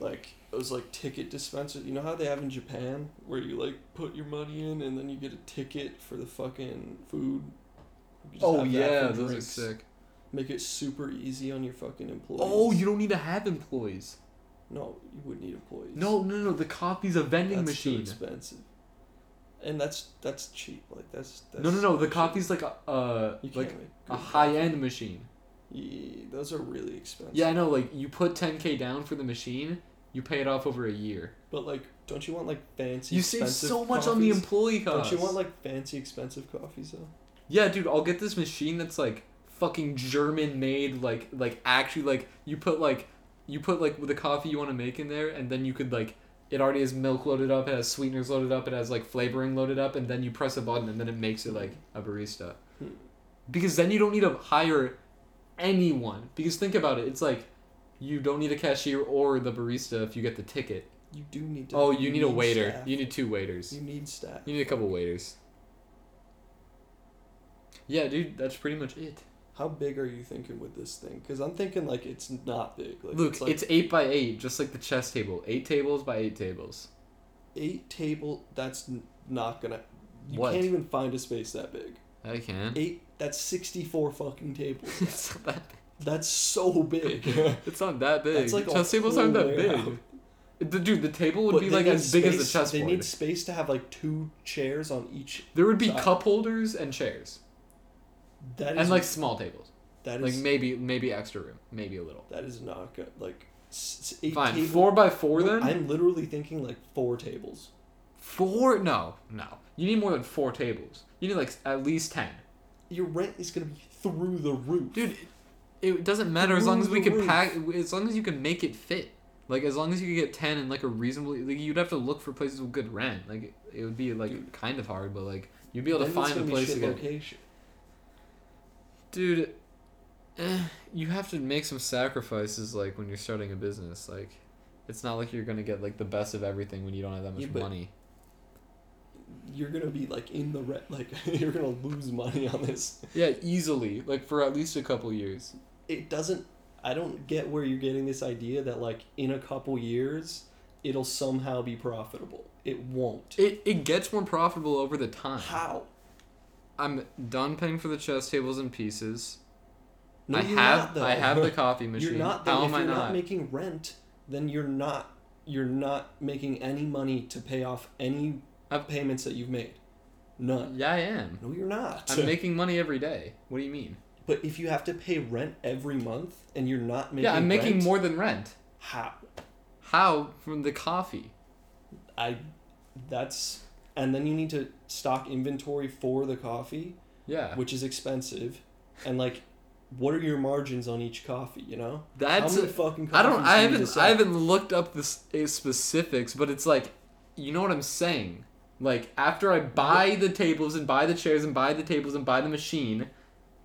Like those like ticket dispensers. You know how they have in Japan, where you like put your money in and then you get a ticket for the fucking food. Oh yeah, those drinks. are sick. Make it super easy on your fucking employees. Oh, you don't need to have employees. No, you wouldn't need employees. No, no, no. The coffee's a vending that's machine. Too expensive. And that's that's cheap. Like that's. that's No, no, no. The coffee's like a uh, like a high end machine. Yeah, those are really expensive. Yeah, I know. Like you put ten k down for the machine, you pay it off over a year. But like, don't you want like fancy? You save so much on the employee costs. Don't you want like fancy expensive coffees though? Yeah, dude. I'll get this machine that's like fucking German made. Like like actually like you put like you put like the coffee you want to make in there, and then you could like. It already has milk loaded up, it has sweeteners loaded up, it has like flavoring loaded up, and then you press a button and then it makes it like a barista. Hmm. because then you don't need to hire anyone because think about it it's like you don't need a cashier or the barista if you get the ticket You do need to. oh you need a waiter staff. you need two waiters You need staff. you need a couple waiters yeah dude that's pretty much it How big are you thinking with this thing? Because I'm thinking like it's not big. Like, look it's, like it's eight by eight just like the chess table eight tables by eight tables eight table. That's n- not gonna. You What? can't even find a space that big. i can Eight. That's sixty four fucking tables. it's not that That's so big. it's not that big That's like a chess tables aren't that layout. big the, dude the table would But be like need as big as the space- They need space to have like two chairs on each. there would be side. cup holders and chairs That is and like small tables That is like maybe maybe extra room maybe a little that is not good. Like S- a Fine, table- four by four No, then. I'm literally thinking like four tables. Four? No, no. You need more than four tables. You need like at least ten. Your rent is gonna be through the roof, Dude, it doesn't matter as long as we can pack. As long as you can make it fit. Like as long as you can get ten and like a reasonably. Like you'd have to look for places with good rent. Like it, it would be like Dude. kind of hard, but like you'd be able to find a place to get. location. Dude, eh, you have to make some sacrifices like when you're starting a business. Like, it's not like you're gonna get like the best of everything when you don't have that much Yeah, money. You're gonna be like in the rent, like you're gonna lose money on this. Yeah, easily. Like for at least a couple years. It doesn't. I don't get where you're getting this idea that like in a couple years it'll somehow be profitable. It won't. It it gets more profitable over the time. How? I'm done paying for the chess tables and pieces. No, I you're have. I have the coffee machine. You're not. How if am I you're not? not? making rent, then you're not. You're not making any money to pay off any I've- payments that you've made. None. yeah, I am. No, you're not. I'm making money every day. What do you mean? But if you have to pay rent every month and you're not making yeah, I'm making rent, more than rent. How? How from the coffee? I. That's and then you need to stock inventory for the coffee, Yeah. which is expensive, and like, what are your margins on each coffee? You know. That's How many fucking I don't. I do you need to haven't. I haven't looked up the specifics, but it's like, you know what I'm saying. Like after I buy the tables and buy the chairs and buy the tables and buy the machine,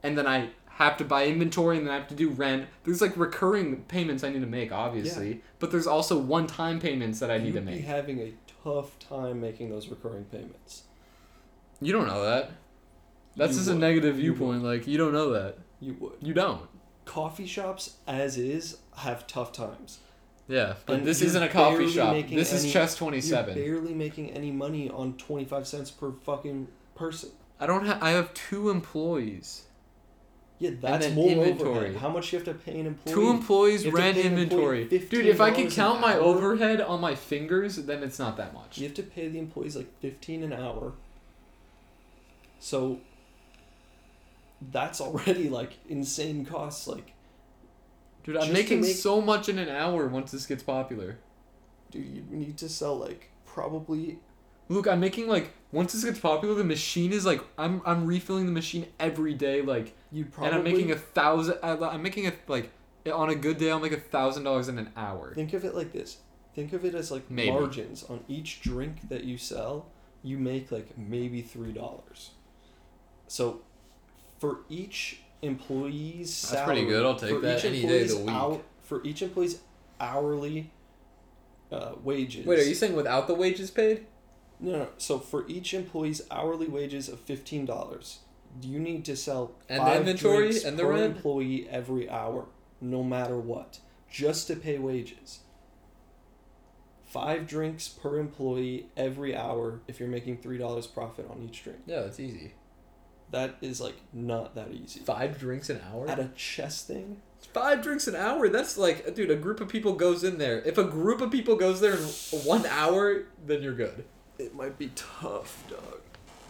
and then I have to buy inventory and then I have to do rent. There's like recurring payments I need to make, obviously, but there's also one-time payments that I need You'd to be make. having a tough time making those recurring payments. You don't know that. That's You just a would. negative You viewpoint. Like you don't know that. You would. You don't. Coffee shops, as is, have tough times. Yeah, but And this isn't a coffee shop. This is any- Chess You're 27. barely making any money on twenty five cents per fucking person. I don't have. I have two employees. Yeah, that's more inventory. overhead. How much you have to pay an employee? Two employees, You have to rent, inventory. employee Dude, if I could count my hour. overhead on my fingers, then it's not that much. You have to pay the employees like fifteen an hour. So that's already like insane costs. Like, Dude, I'm making make- so much in an hour once this gets popular. dude, you need to sell like probably Look, I'm making like once this gets popular, the machine is like I'm I'm refilling the machine every day, like, you'd probably and I'm making a thousand. I'm making a like on a good day, I'll make a thousand dollars in an hour. Think of it like this. Think of it as like Maybe. margins on each drink that you sell. You make like maybe three dollars. So, for each employee's That's pretty good. I'll take for that each any day of the employee's week. hou- for each employee's hourly uh, wages. Wait, are you saying without the wages paid? No, no. So for each employee's hourly wages of fifteen dollars, do you need to sell And five inventory drinks and the per rent? employee every hour, no matter what, just to pay wages. Five drinks per employee every hour if you're making three dollars profit on each drink. Yeah, that's easy. That is like not that easy. Five drinks an hour. At a chess thing, Five drinks an hour? That's like, dude, a group of people goes in there. If a group of people goes there in one hour, then you're good. It might be tough, dog.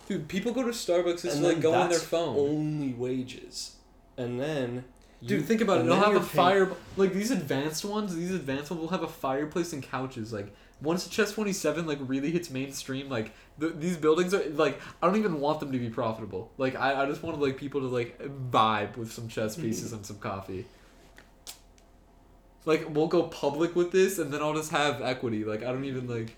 Dude, people go to Starbucks just And to, like go on their phone. Only wages, and then. Dude, you- think about it. They'll have a paying- fire. Like these advanced ones, these advanced ones will have a fireplace and couches. Like once Chess Twenty Seven like really hits mainstream, like the, these buildings are like I don't even want them to be profitable. Like I, I just wanted like people to like vibe with some chess hmm. pieces and some coffee. Like we'll go public with this, and then I'll just have equity. Like I don't even like.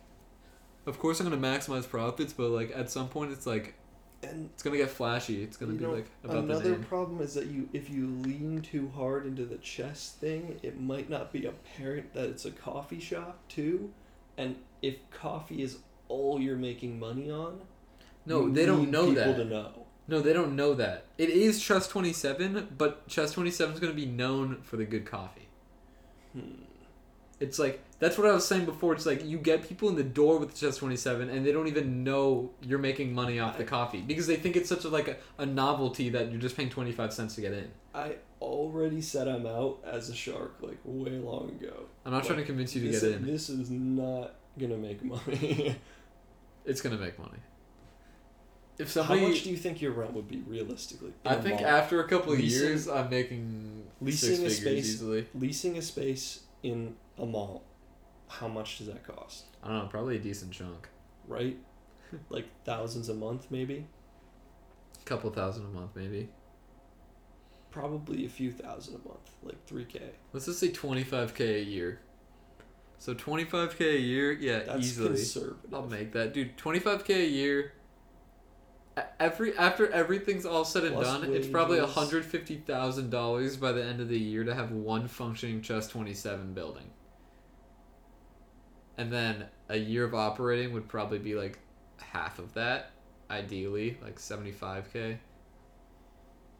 Of course, I'm gonna maximize profits, but like at some point, it's like And it's gonna get flashy. It's gonna be know, like about the Another problem is that you, if you lean too hard into the chess thing, it might not be apparent that it's a coffee shop too, and if coffee is all you're making money on, No, they don't know people that. to know. No, they don't know that. It is Chess 27, but Chess 27 is going to be known for the good coffee. Hmm. It's like, that's what I was saying before. It's like, you get people in the door with Chess 27, and they don't even know you're making money off the coffee because they think it's such a, like a, a novelty that you're just paying 25 cents to get in. I already said I'm out as a shark like way long ago. I'm not Like, trying to convince you to get in. This is not gonna make money. It's going to make money. If somebody, How much do you think your rent would be realistically? I think mall? after a couple of Leasing- years, I'm making leasing a space- easily. leasing a space in a mall, how much does that cost? I don't know, probably a decent chunk. Right? like thousands a month, maybe. A couple thousand a month, maybe. Probably a few thousand a month, like three k. Let's just say twenty five k a year. So twenty five k a year, yeah, That's easily. conservative. I'll make that, dude. Twenty five k a year. Every after everything's all said and Plus done, it's probably wages. hundred fifty thousand dollars by the end of the year to have one functioning Chess Twenty Seven building. And then a year of operating would probably be like half of that, ideally, like seventy five k.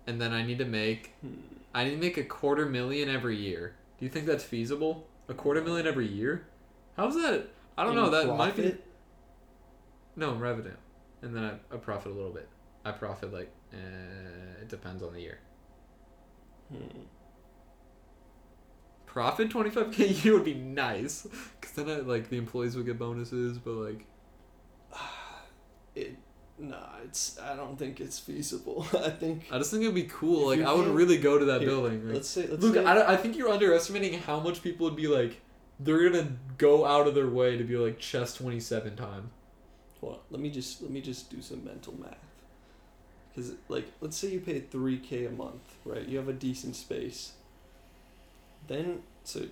And then I need to make Hmm. I need to make a quarter million every year. Do you think that's feasible? A quarter million every year? How's that? I don't In know. That might be profit? no revenue, and then I, I profit a little bit. I profit like uh, it depends on the year. Hmm. Profit twenty five k a year would be nice, cause then I, like the employees would get bonuses, but like It. Nah, it's. I don't think it's feasible. I think. I just think it'd be cool. Like I would really go to that Here, building. Like, Let's say. Let's Luke, say, I, I think you're underestimating how much people would be like. They're gonna go out of their way to be like chess twenty seven time. Hold on, let me just let me just do some mental math. Because like, let's say you pay three k a month, right? You have a decent space. Then so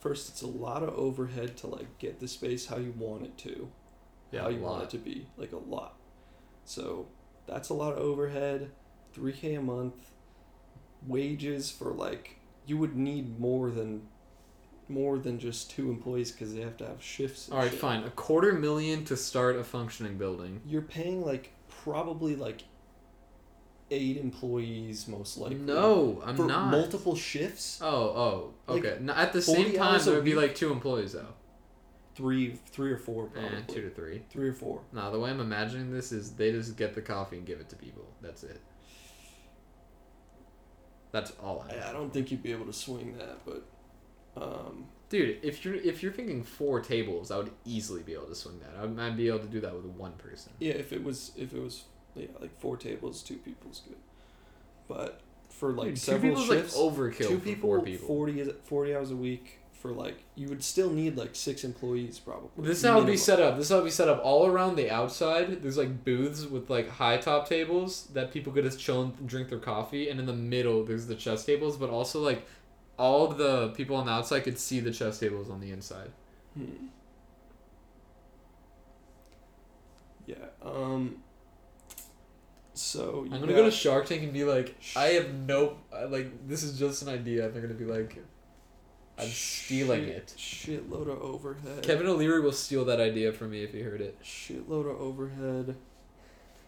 first, it's a lot of overhead to like get the space how you want it to, Yeah, how you want it to be, like a lot. So that's a lot of overhead. Three k a month. Wages for like you would need more than more than just two employees because they have to have shifts. All right, shit. fine. A quarter million to start a functioning building. You're paying like probably like eight employees most likely. no, I'm for not. multiple shifts. Oh, oh, Like, okay. No, at the same time, there would be like two employees though. Three, three or four Eh, two to three. Three or four. No, the way I'm imagining this is they just get the coffee and give it to people. That's it. That's all I. I, I don't think you'd be able to swing that, but um, Dude, if you're if you're thinking four tables, I would easily be able to swing that. I would, I'd be able to do that with one person. yeah, if it was if it was yeah like four tables, two people's good. But for like Dude, several people's shifts, like overkill two for people, four people. 40, is- 40 hours a week for like you would still need like six employees probably. This is how it'd be set up. This is how it'd be set up all around the outside. There's like booths with like high top tables that people could just chill and drink their coffee, and in the middle there's the chess tables, but also like all the people on the outside could see the chess tables on the inside. Hmm. Yeah. Um. So I'm gonna go to Shark Tank and be like, I have no uh, like this is just an idea. And they're gonna be like, I'm stealing Shit- it. Shitload of overhead. Kevin O'Leary will steal that idea from me if he heard it. Shitload of overhead.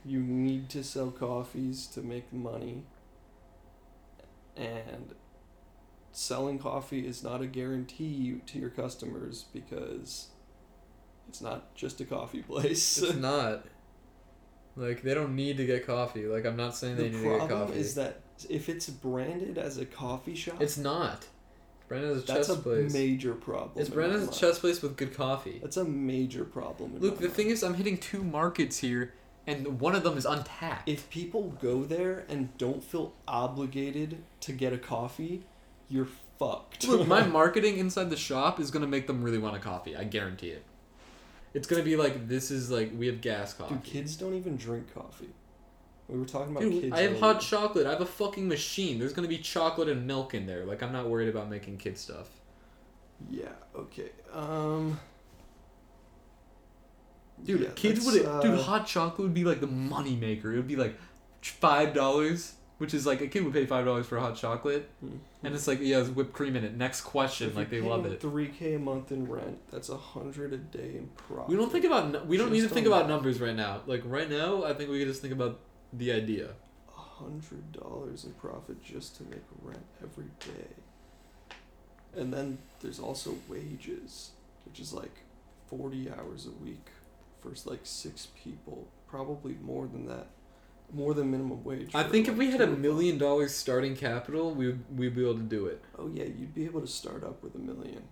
You need to sell coffees to make money. And selling coffee is not a guarantee to your customers because it's not just a coffee place. It's not. Like they don't need to get coffee. Like I'm not saying the they need to get problem coffee. is that if it's branded as a coffee shop, It's not. Brandon is a chest place. that's chess a place. major problem. It's my a chess place with good coffee. That's a major problem. Look, the thing is, I'm hitting two markets here, and one of them is untapped. if people go there and don't feel obligated to get a coffee, you're fucked. Look, my marketing inside the shop is gonna make them really want a coffee. I guarantee it. It's gonna be like this is like we have gas coffee. Dude, kids don't even drink coffee. We were talking about Dude, kids. I have earlier. hot chocolate. I have a fucking machine. There's gonna be chocolate and milk in there. Like I'm not worried about making kid stuff. Yeah. Okay. Um. Dude, yeah, kids would. uh, Dude, hot chocolate would be like the money maker. It would be like five dollars, which is like a kid would pay five dollars for hot chocolate, and it's like yeah, there's whipped cream in it. Next question, If like they you're love paying it. Three k a month in rent. That's a hundred a day in profit. We don't think about. nu- We don't need to Just think about numbers right now. Like right now, I think we could just think about the idea. a hundred dollars in profit just to make rent every day. And then there's also wages, which is like forty hours a week for like six people, probably more than that, more than minimum wage. I think if we had a million dollars starting capital, we would we'd be able to do it. oh yeah, you'd be able to start up with a million,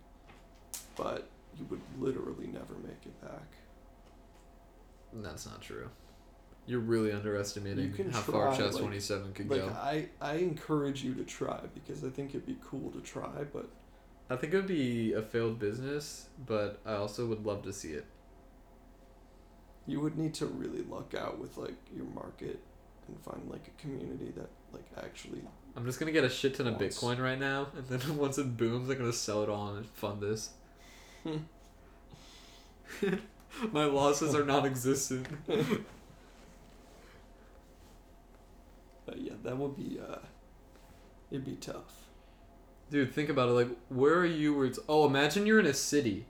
but you would literally never make it back. That's not true. You're really underestimating You how try, far Chess like- Twenty Seven could Like go. I, I encourage you to try because I think it'd be cool to try, but I think it would be a failed business, but I also would love to see it. You would need to really luck out with like your market and find like a community that like actually I'm just gonna get a shit ton of Once. Bitcoin right now, and then once it booms, I'm gonna sell it all and fund this. My losses are non-existent. But yeah, that would be uh it'd be tough. Dude, think about it. Like, where are you? Where it's oh, imagine you're in a city,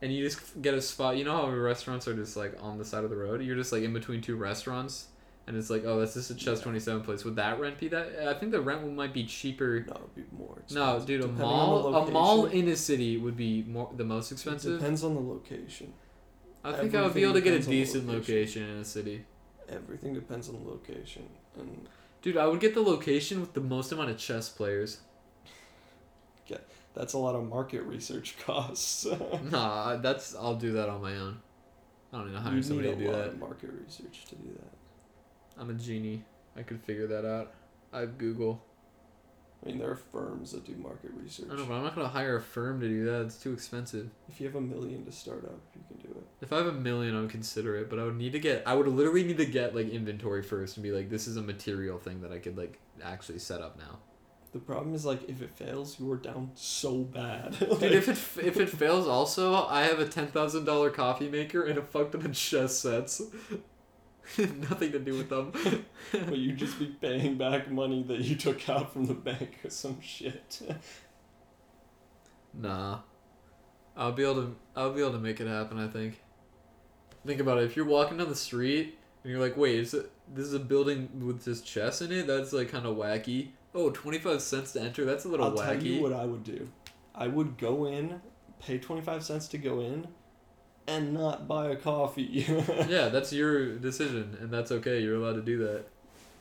and you just get a spot. You know how restaurants are just like on the side of the road. You're just like in between two restaurants, and it's like, oh, that's just a Chess Yeah. Twenty Seven place. Would that rent be that? I think the rent might be cheaper. No, it'd be more expensive. No, dude, a Depending mall, a mall in a city would be more the most expensive. It depends on the location. I think I would be able to get a depends on the decent location. location in a city. Everything depends on the location. And Dude, I would get the location with the most amount of chess players. that's a lot of market research costs. nah, that's I'll do that on my own. I don't need to hire you somebody need to a do lot that. of market research to do that. I'm a genie. I could figure that out. I have Google. I mean, there are firms that do market research. I know, but I'm not gonna hire a firm to do that. It's too expensive. If you have a million to start up, you can do it. If I have a million, I would consider it. But I would need to get. I would literally need to get like inventory first and be like, this is a material thing that I could like actually set up now. The problem is like if it fails, you are down so bad. Dude, if it if it fails, also I have a ten thousand dollar coffee maker and a fuck ton of chess sets. Nothing to do with them. but you'd just be paying back money that you took out from the bank or some shit. Nah. I'll be able to I'll be able to make it happen, I think. Think about it. If you're walking down the street and you're like, "Wait, is it this is a building with just chess in it? That's like kind of wacky." Oh, 25 cents to enter. That's a little I'll tell you what I would do. I would go in, pay twenty five cents to go in, and not buy a coffee. yeah, that's your decision and that's okay. You're allowed to do that.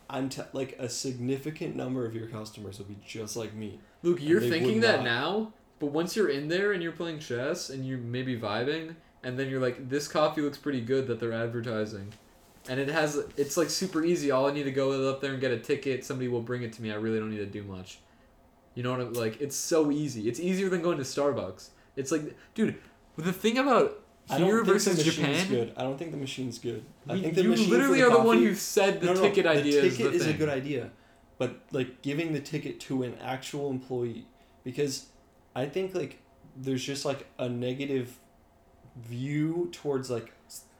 I'm t- like a significant number of your customers will be just like me. Luke, you're thinking that not. now, but once you're in there and you're playing chess and you're maybe vibing, and then you're like, this coffee looks pretty good that they're advertising. And it has, it's like super easy. All I need to go up there and get a ticket. Somebody will bring it to me. I really don't need to do much. You know what I'm like? It's so easy. It's easier than going to Starbucks. It's like, dude, the thing about here think the versus machine's Japan, good. I don't think the machine's good. I think the you machine literally for are the the one coffee- who said the No, no, ticket idea the is ticket the is, a good idea, but like giving the ticket to an actual employee because I think like there's just like a negative view towards like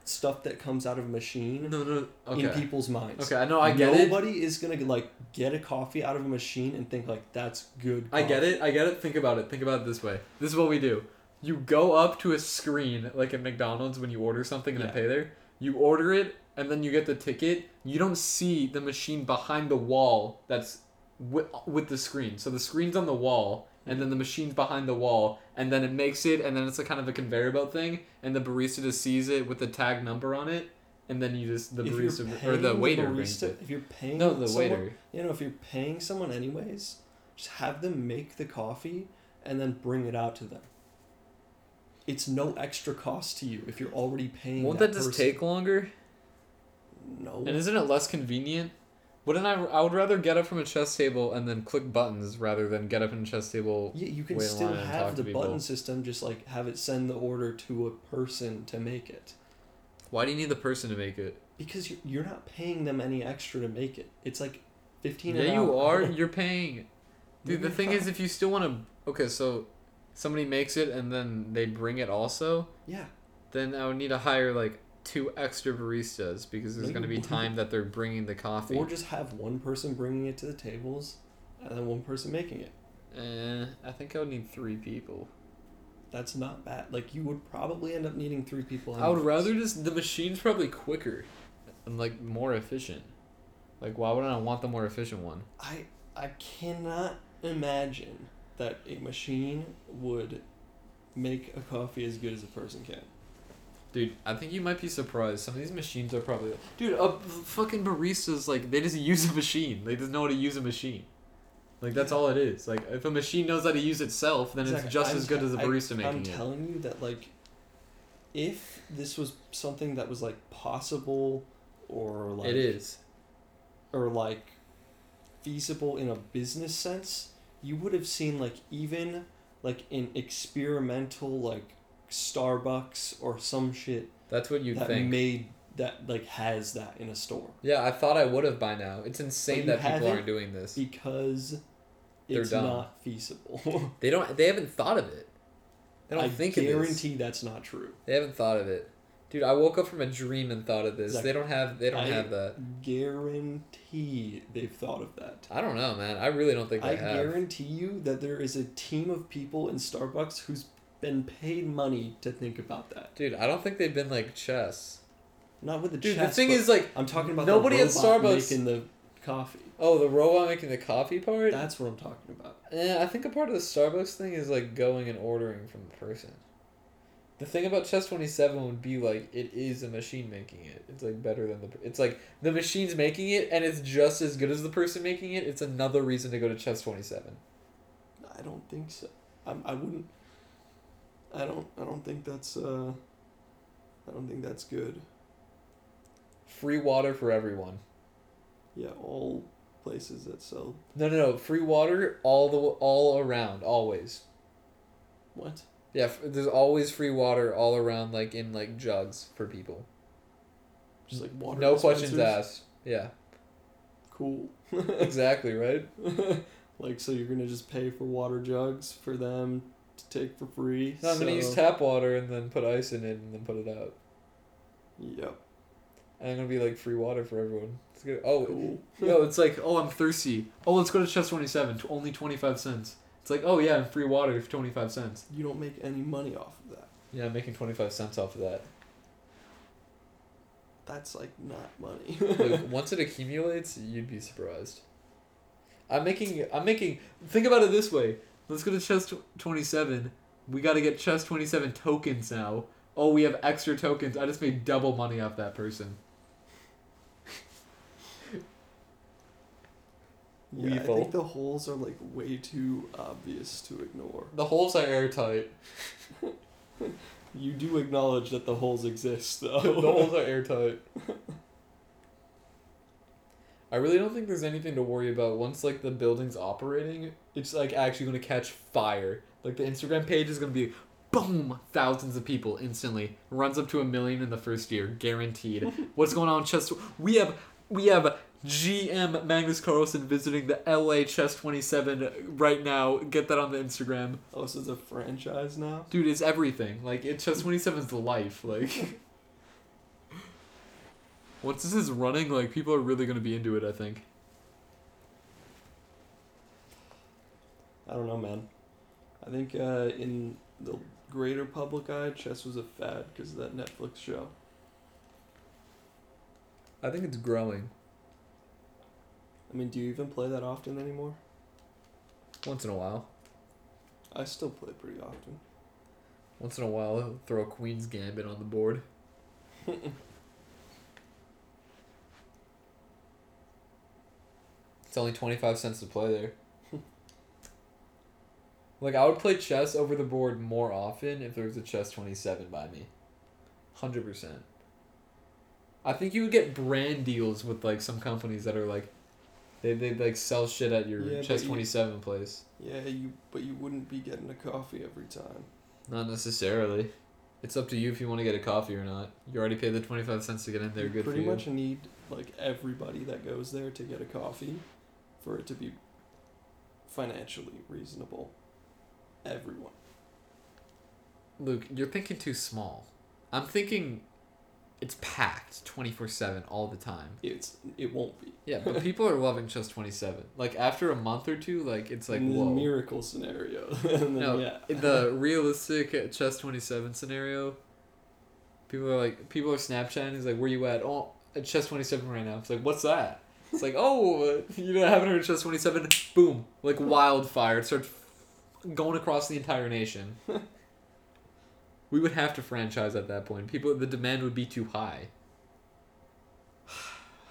stuff that comes out of a machine No, no, okay. in people's minds. Okay, I know, I get it. Nobody is gonna like get a coffee out of a machine and think like that's good. I get it. I get it. Think about it. Think about it this way. This is what we do. You go up to a screen like at McDonald's when you order something and Yeah. then pay there. You order it and then you get the ticket. You don't see the machine behind the wall that's with, with the screen. So the screen's on the wall and then the machine's behind the wall and then it makes it and then it's a kind of a conveyor belt thing and the barista just sees it with the tag number on it and then you just the If barista or the waiter brings barista, it. If you're paying No, the someone- waiter. You know, if you're paying someone anyways, just have them make the coffee and then bring it out to them. It's no extra cost to you if you're already paying. Won't that, that just person. take longer? No. And isn't it less convenient? Wouldn't I? I would rather get up from a chess table and then click buttons rather than get up from a chess table. yeah, you can still line and talk have the button system. Just like have it send the order to a person to make it, Why do you need the person to make it? because you're, you're not paying them any extra to make it. It's like fifteen. Yeah, an you hour. are. You're paying. Dude, the You're thing is, if you still want to, okay, so somebody makes it and then they bring it also, Yeah. then I would need to hire like two extra baristas because there's gonna be time that they're bringing the coffee. Or just have one person bringing it to the tables, and then one person making it. Eh, I think I would need three people. That's not bad. Like you would probably end up needing three people. I would anyways. rather just the machine's probably quicker and like more efficient. Like, why wouldn't I want the more efficient one? I I cannot imagine that a machine would make a coffee as good as a person can. Dude, I think you might be surprised. Some of these machines are probably. Dude, a fucking barista's like they just use a machine. They just know how to use a machine. Like that's all it is. Like if a machine knows how to use itself, then Exactly. it's just I'm as good as a barista I'm making it. telling you that like, if this was something that was like possible, or like it is. or like feasible in a business sense, you would have seen like even like an experimental like Starbucks or some shit That's what you'd that think. made that like has that in a store yeah, I thought I would have by now. It's insane that people aren't doing this. because They're it's dumb. not feasible. They don't. They haven't thought of it. They don't I think guarantee that's not true. They haven't thought of it. Dude, I woke up from a dream and thought of this. They don't have. They don't I have that. Guarantee they've thought of that. I don't know, man. I really don't think they have. I have. guarantee you that there is a team of people in Starbucks who's been paid money to think about that. Dude, I don't think they've been like chess. Not with the Dude, chess, the thing is like, I'm talking about nobody the at Starbucks- making the coffee. oh, the robot making the coffee part. That's what I'm talking about. Yeah, I think a part of the Starbucks thing is like going and ordering from the person. The thing about Chess Twenty Seven would be like it is a machine making it. It's like better than the. It's like the machine's making it, and it's just as good as the person making it. It's another reason to go to Chess Twenty Seven. I don't think so. I'm, I wouldn't. I don't. I don't think that's. Uh, I don't think that's good. Free water for everyone. Yeah, all places that sell No, no, no. Free water all the all around, always. what? Yeah, there's always free water all around, like in like jugs for people. Just like water. no questions asked. Yeah, Cool. exactly right. like so, you're gonna just pay for water jugs for them to take for free. No, I'm gonna use tap water and then put ice in it and then put it out. Yep. And I'm gonna be like free water for everyone. It's good. Oh, Cool. yo, it's like oh I'm thirsty. Oh, let's go to Chess Twenty Seven. Only twenty five cents. It's like oh yeah, free water for twenty five cents. You don't make any money off of that. Yeah, I'm making twenty five cents off of that. That's like not money. Like once it accumulates, you'd be surprised. I'm making. I'm making. Think about it this way. Let's go to chess twenty seven. We got to get chess twenty seven tokens now. Oh, we have extra tokens. I just made double money off that person. Yeah, I think the holes are like way too obvious to ignore. The holes are airtight. You do acknowledge that the holes exist, though. the holes are airtight. I really don't think there's anything to worry about once like the building's operating. It's like actually going to catch fire. Like the Instagram page is going to be boom, thousands of people instantly. Runs up to a million in the first year, guaranteed. What's going on chess? We have we have GM Magnus Carlsen visiting the LA Chess 27 right now. Get that on the Instagram. Oh, so it's a franchise now? Dude, it's everything. Like it Chess 27's the life. Like once this is running, like people are really gonna be into it. I think. I don't know, man. I think uh, in the greater public eye, chess was a fad because of that Netflix show. I think it's growing. I mean, do you even play that often anymore? Once in a while. I still play pretty often. Once in a while, I'll throw a Queen's Gambit on the board. It's only 25 cents to play there. like, I would play chess over the board more often if there was a chess 27 by me. 100%. I think you would get brand deals with, like, some companies that are, like, they, they like, sell shit at your Yeah, chess you- 27 place. Yeah, you but you wouldn't be getting a coffee every time. Not necessarily. It's up to you if you want to get a coffee or not. You already paid the 25 cents to get in there. you Good pretty for you. Pretty much need like everybody that goes there to get a coffee for it to be financially reasonable. Everyone. Luke, you're thinking too small. I'm thinking it's packed 24 7 all the time. It's it won't be. Yeah, but people are loving Chess 27. Like, after a month or two, like, it's like, whoa. miracle scenario. and then, No, yeah. the realistic Chess 27 scenario, people are like, people are Snapchatting. He's like, where you at? Oh, at Chess 27 right now. It's like, what's that? It's like, oh, uh, you know, haven't heard Chess 27? Boom. Like wildfire. It starts going across the entire nation. we would have to franchise at that point. People, the demand would be too high.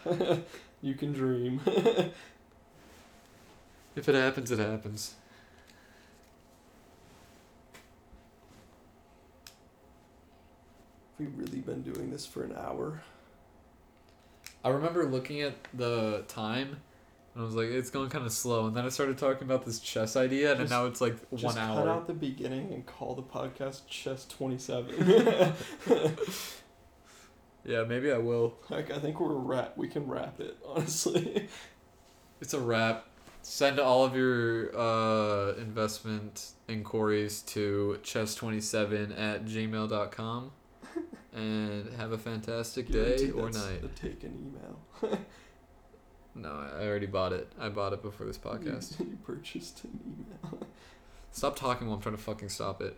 you can dream. If it happens, it happens. We've really been doing this for an hour. I remember looking at the time, And I was like, it's going kind of slow. And then I started talking about this chess idea, and Just- now it's like Just one cut out the beginning and call the podcast Chess Twenty Seven. Yeah, maybe I will. like I think we're wrap. We can wrap it honestly. It's a wrap. Send all of your uh, investment inquiries to chess27 at gmail.com and have a fantastic day Guarantee or that's night. The taken email. No, I already bought it. I bought it before this podcast. you, purchased an email. Stop talking while I'm trying to fucking stop it.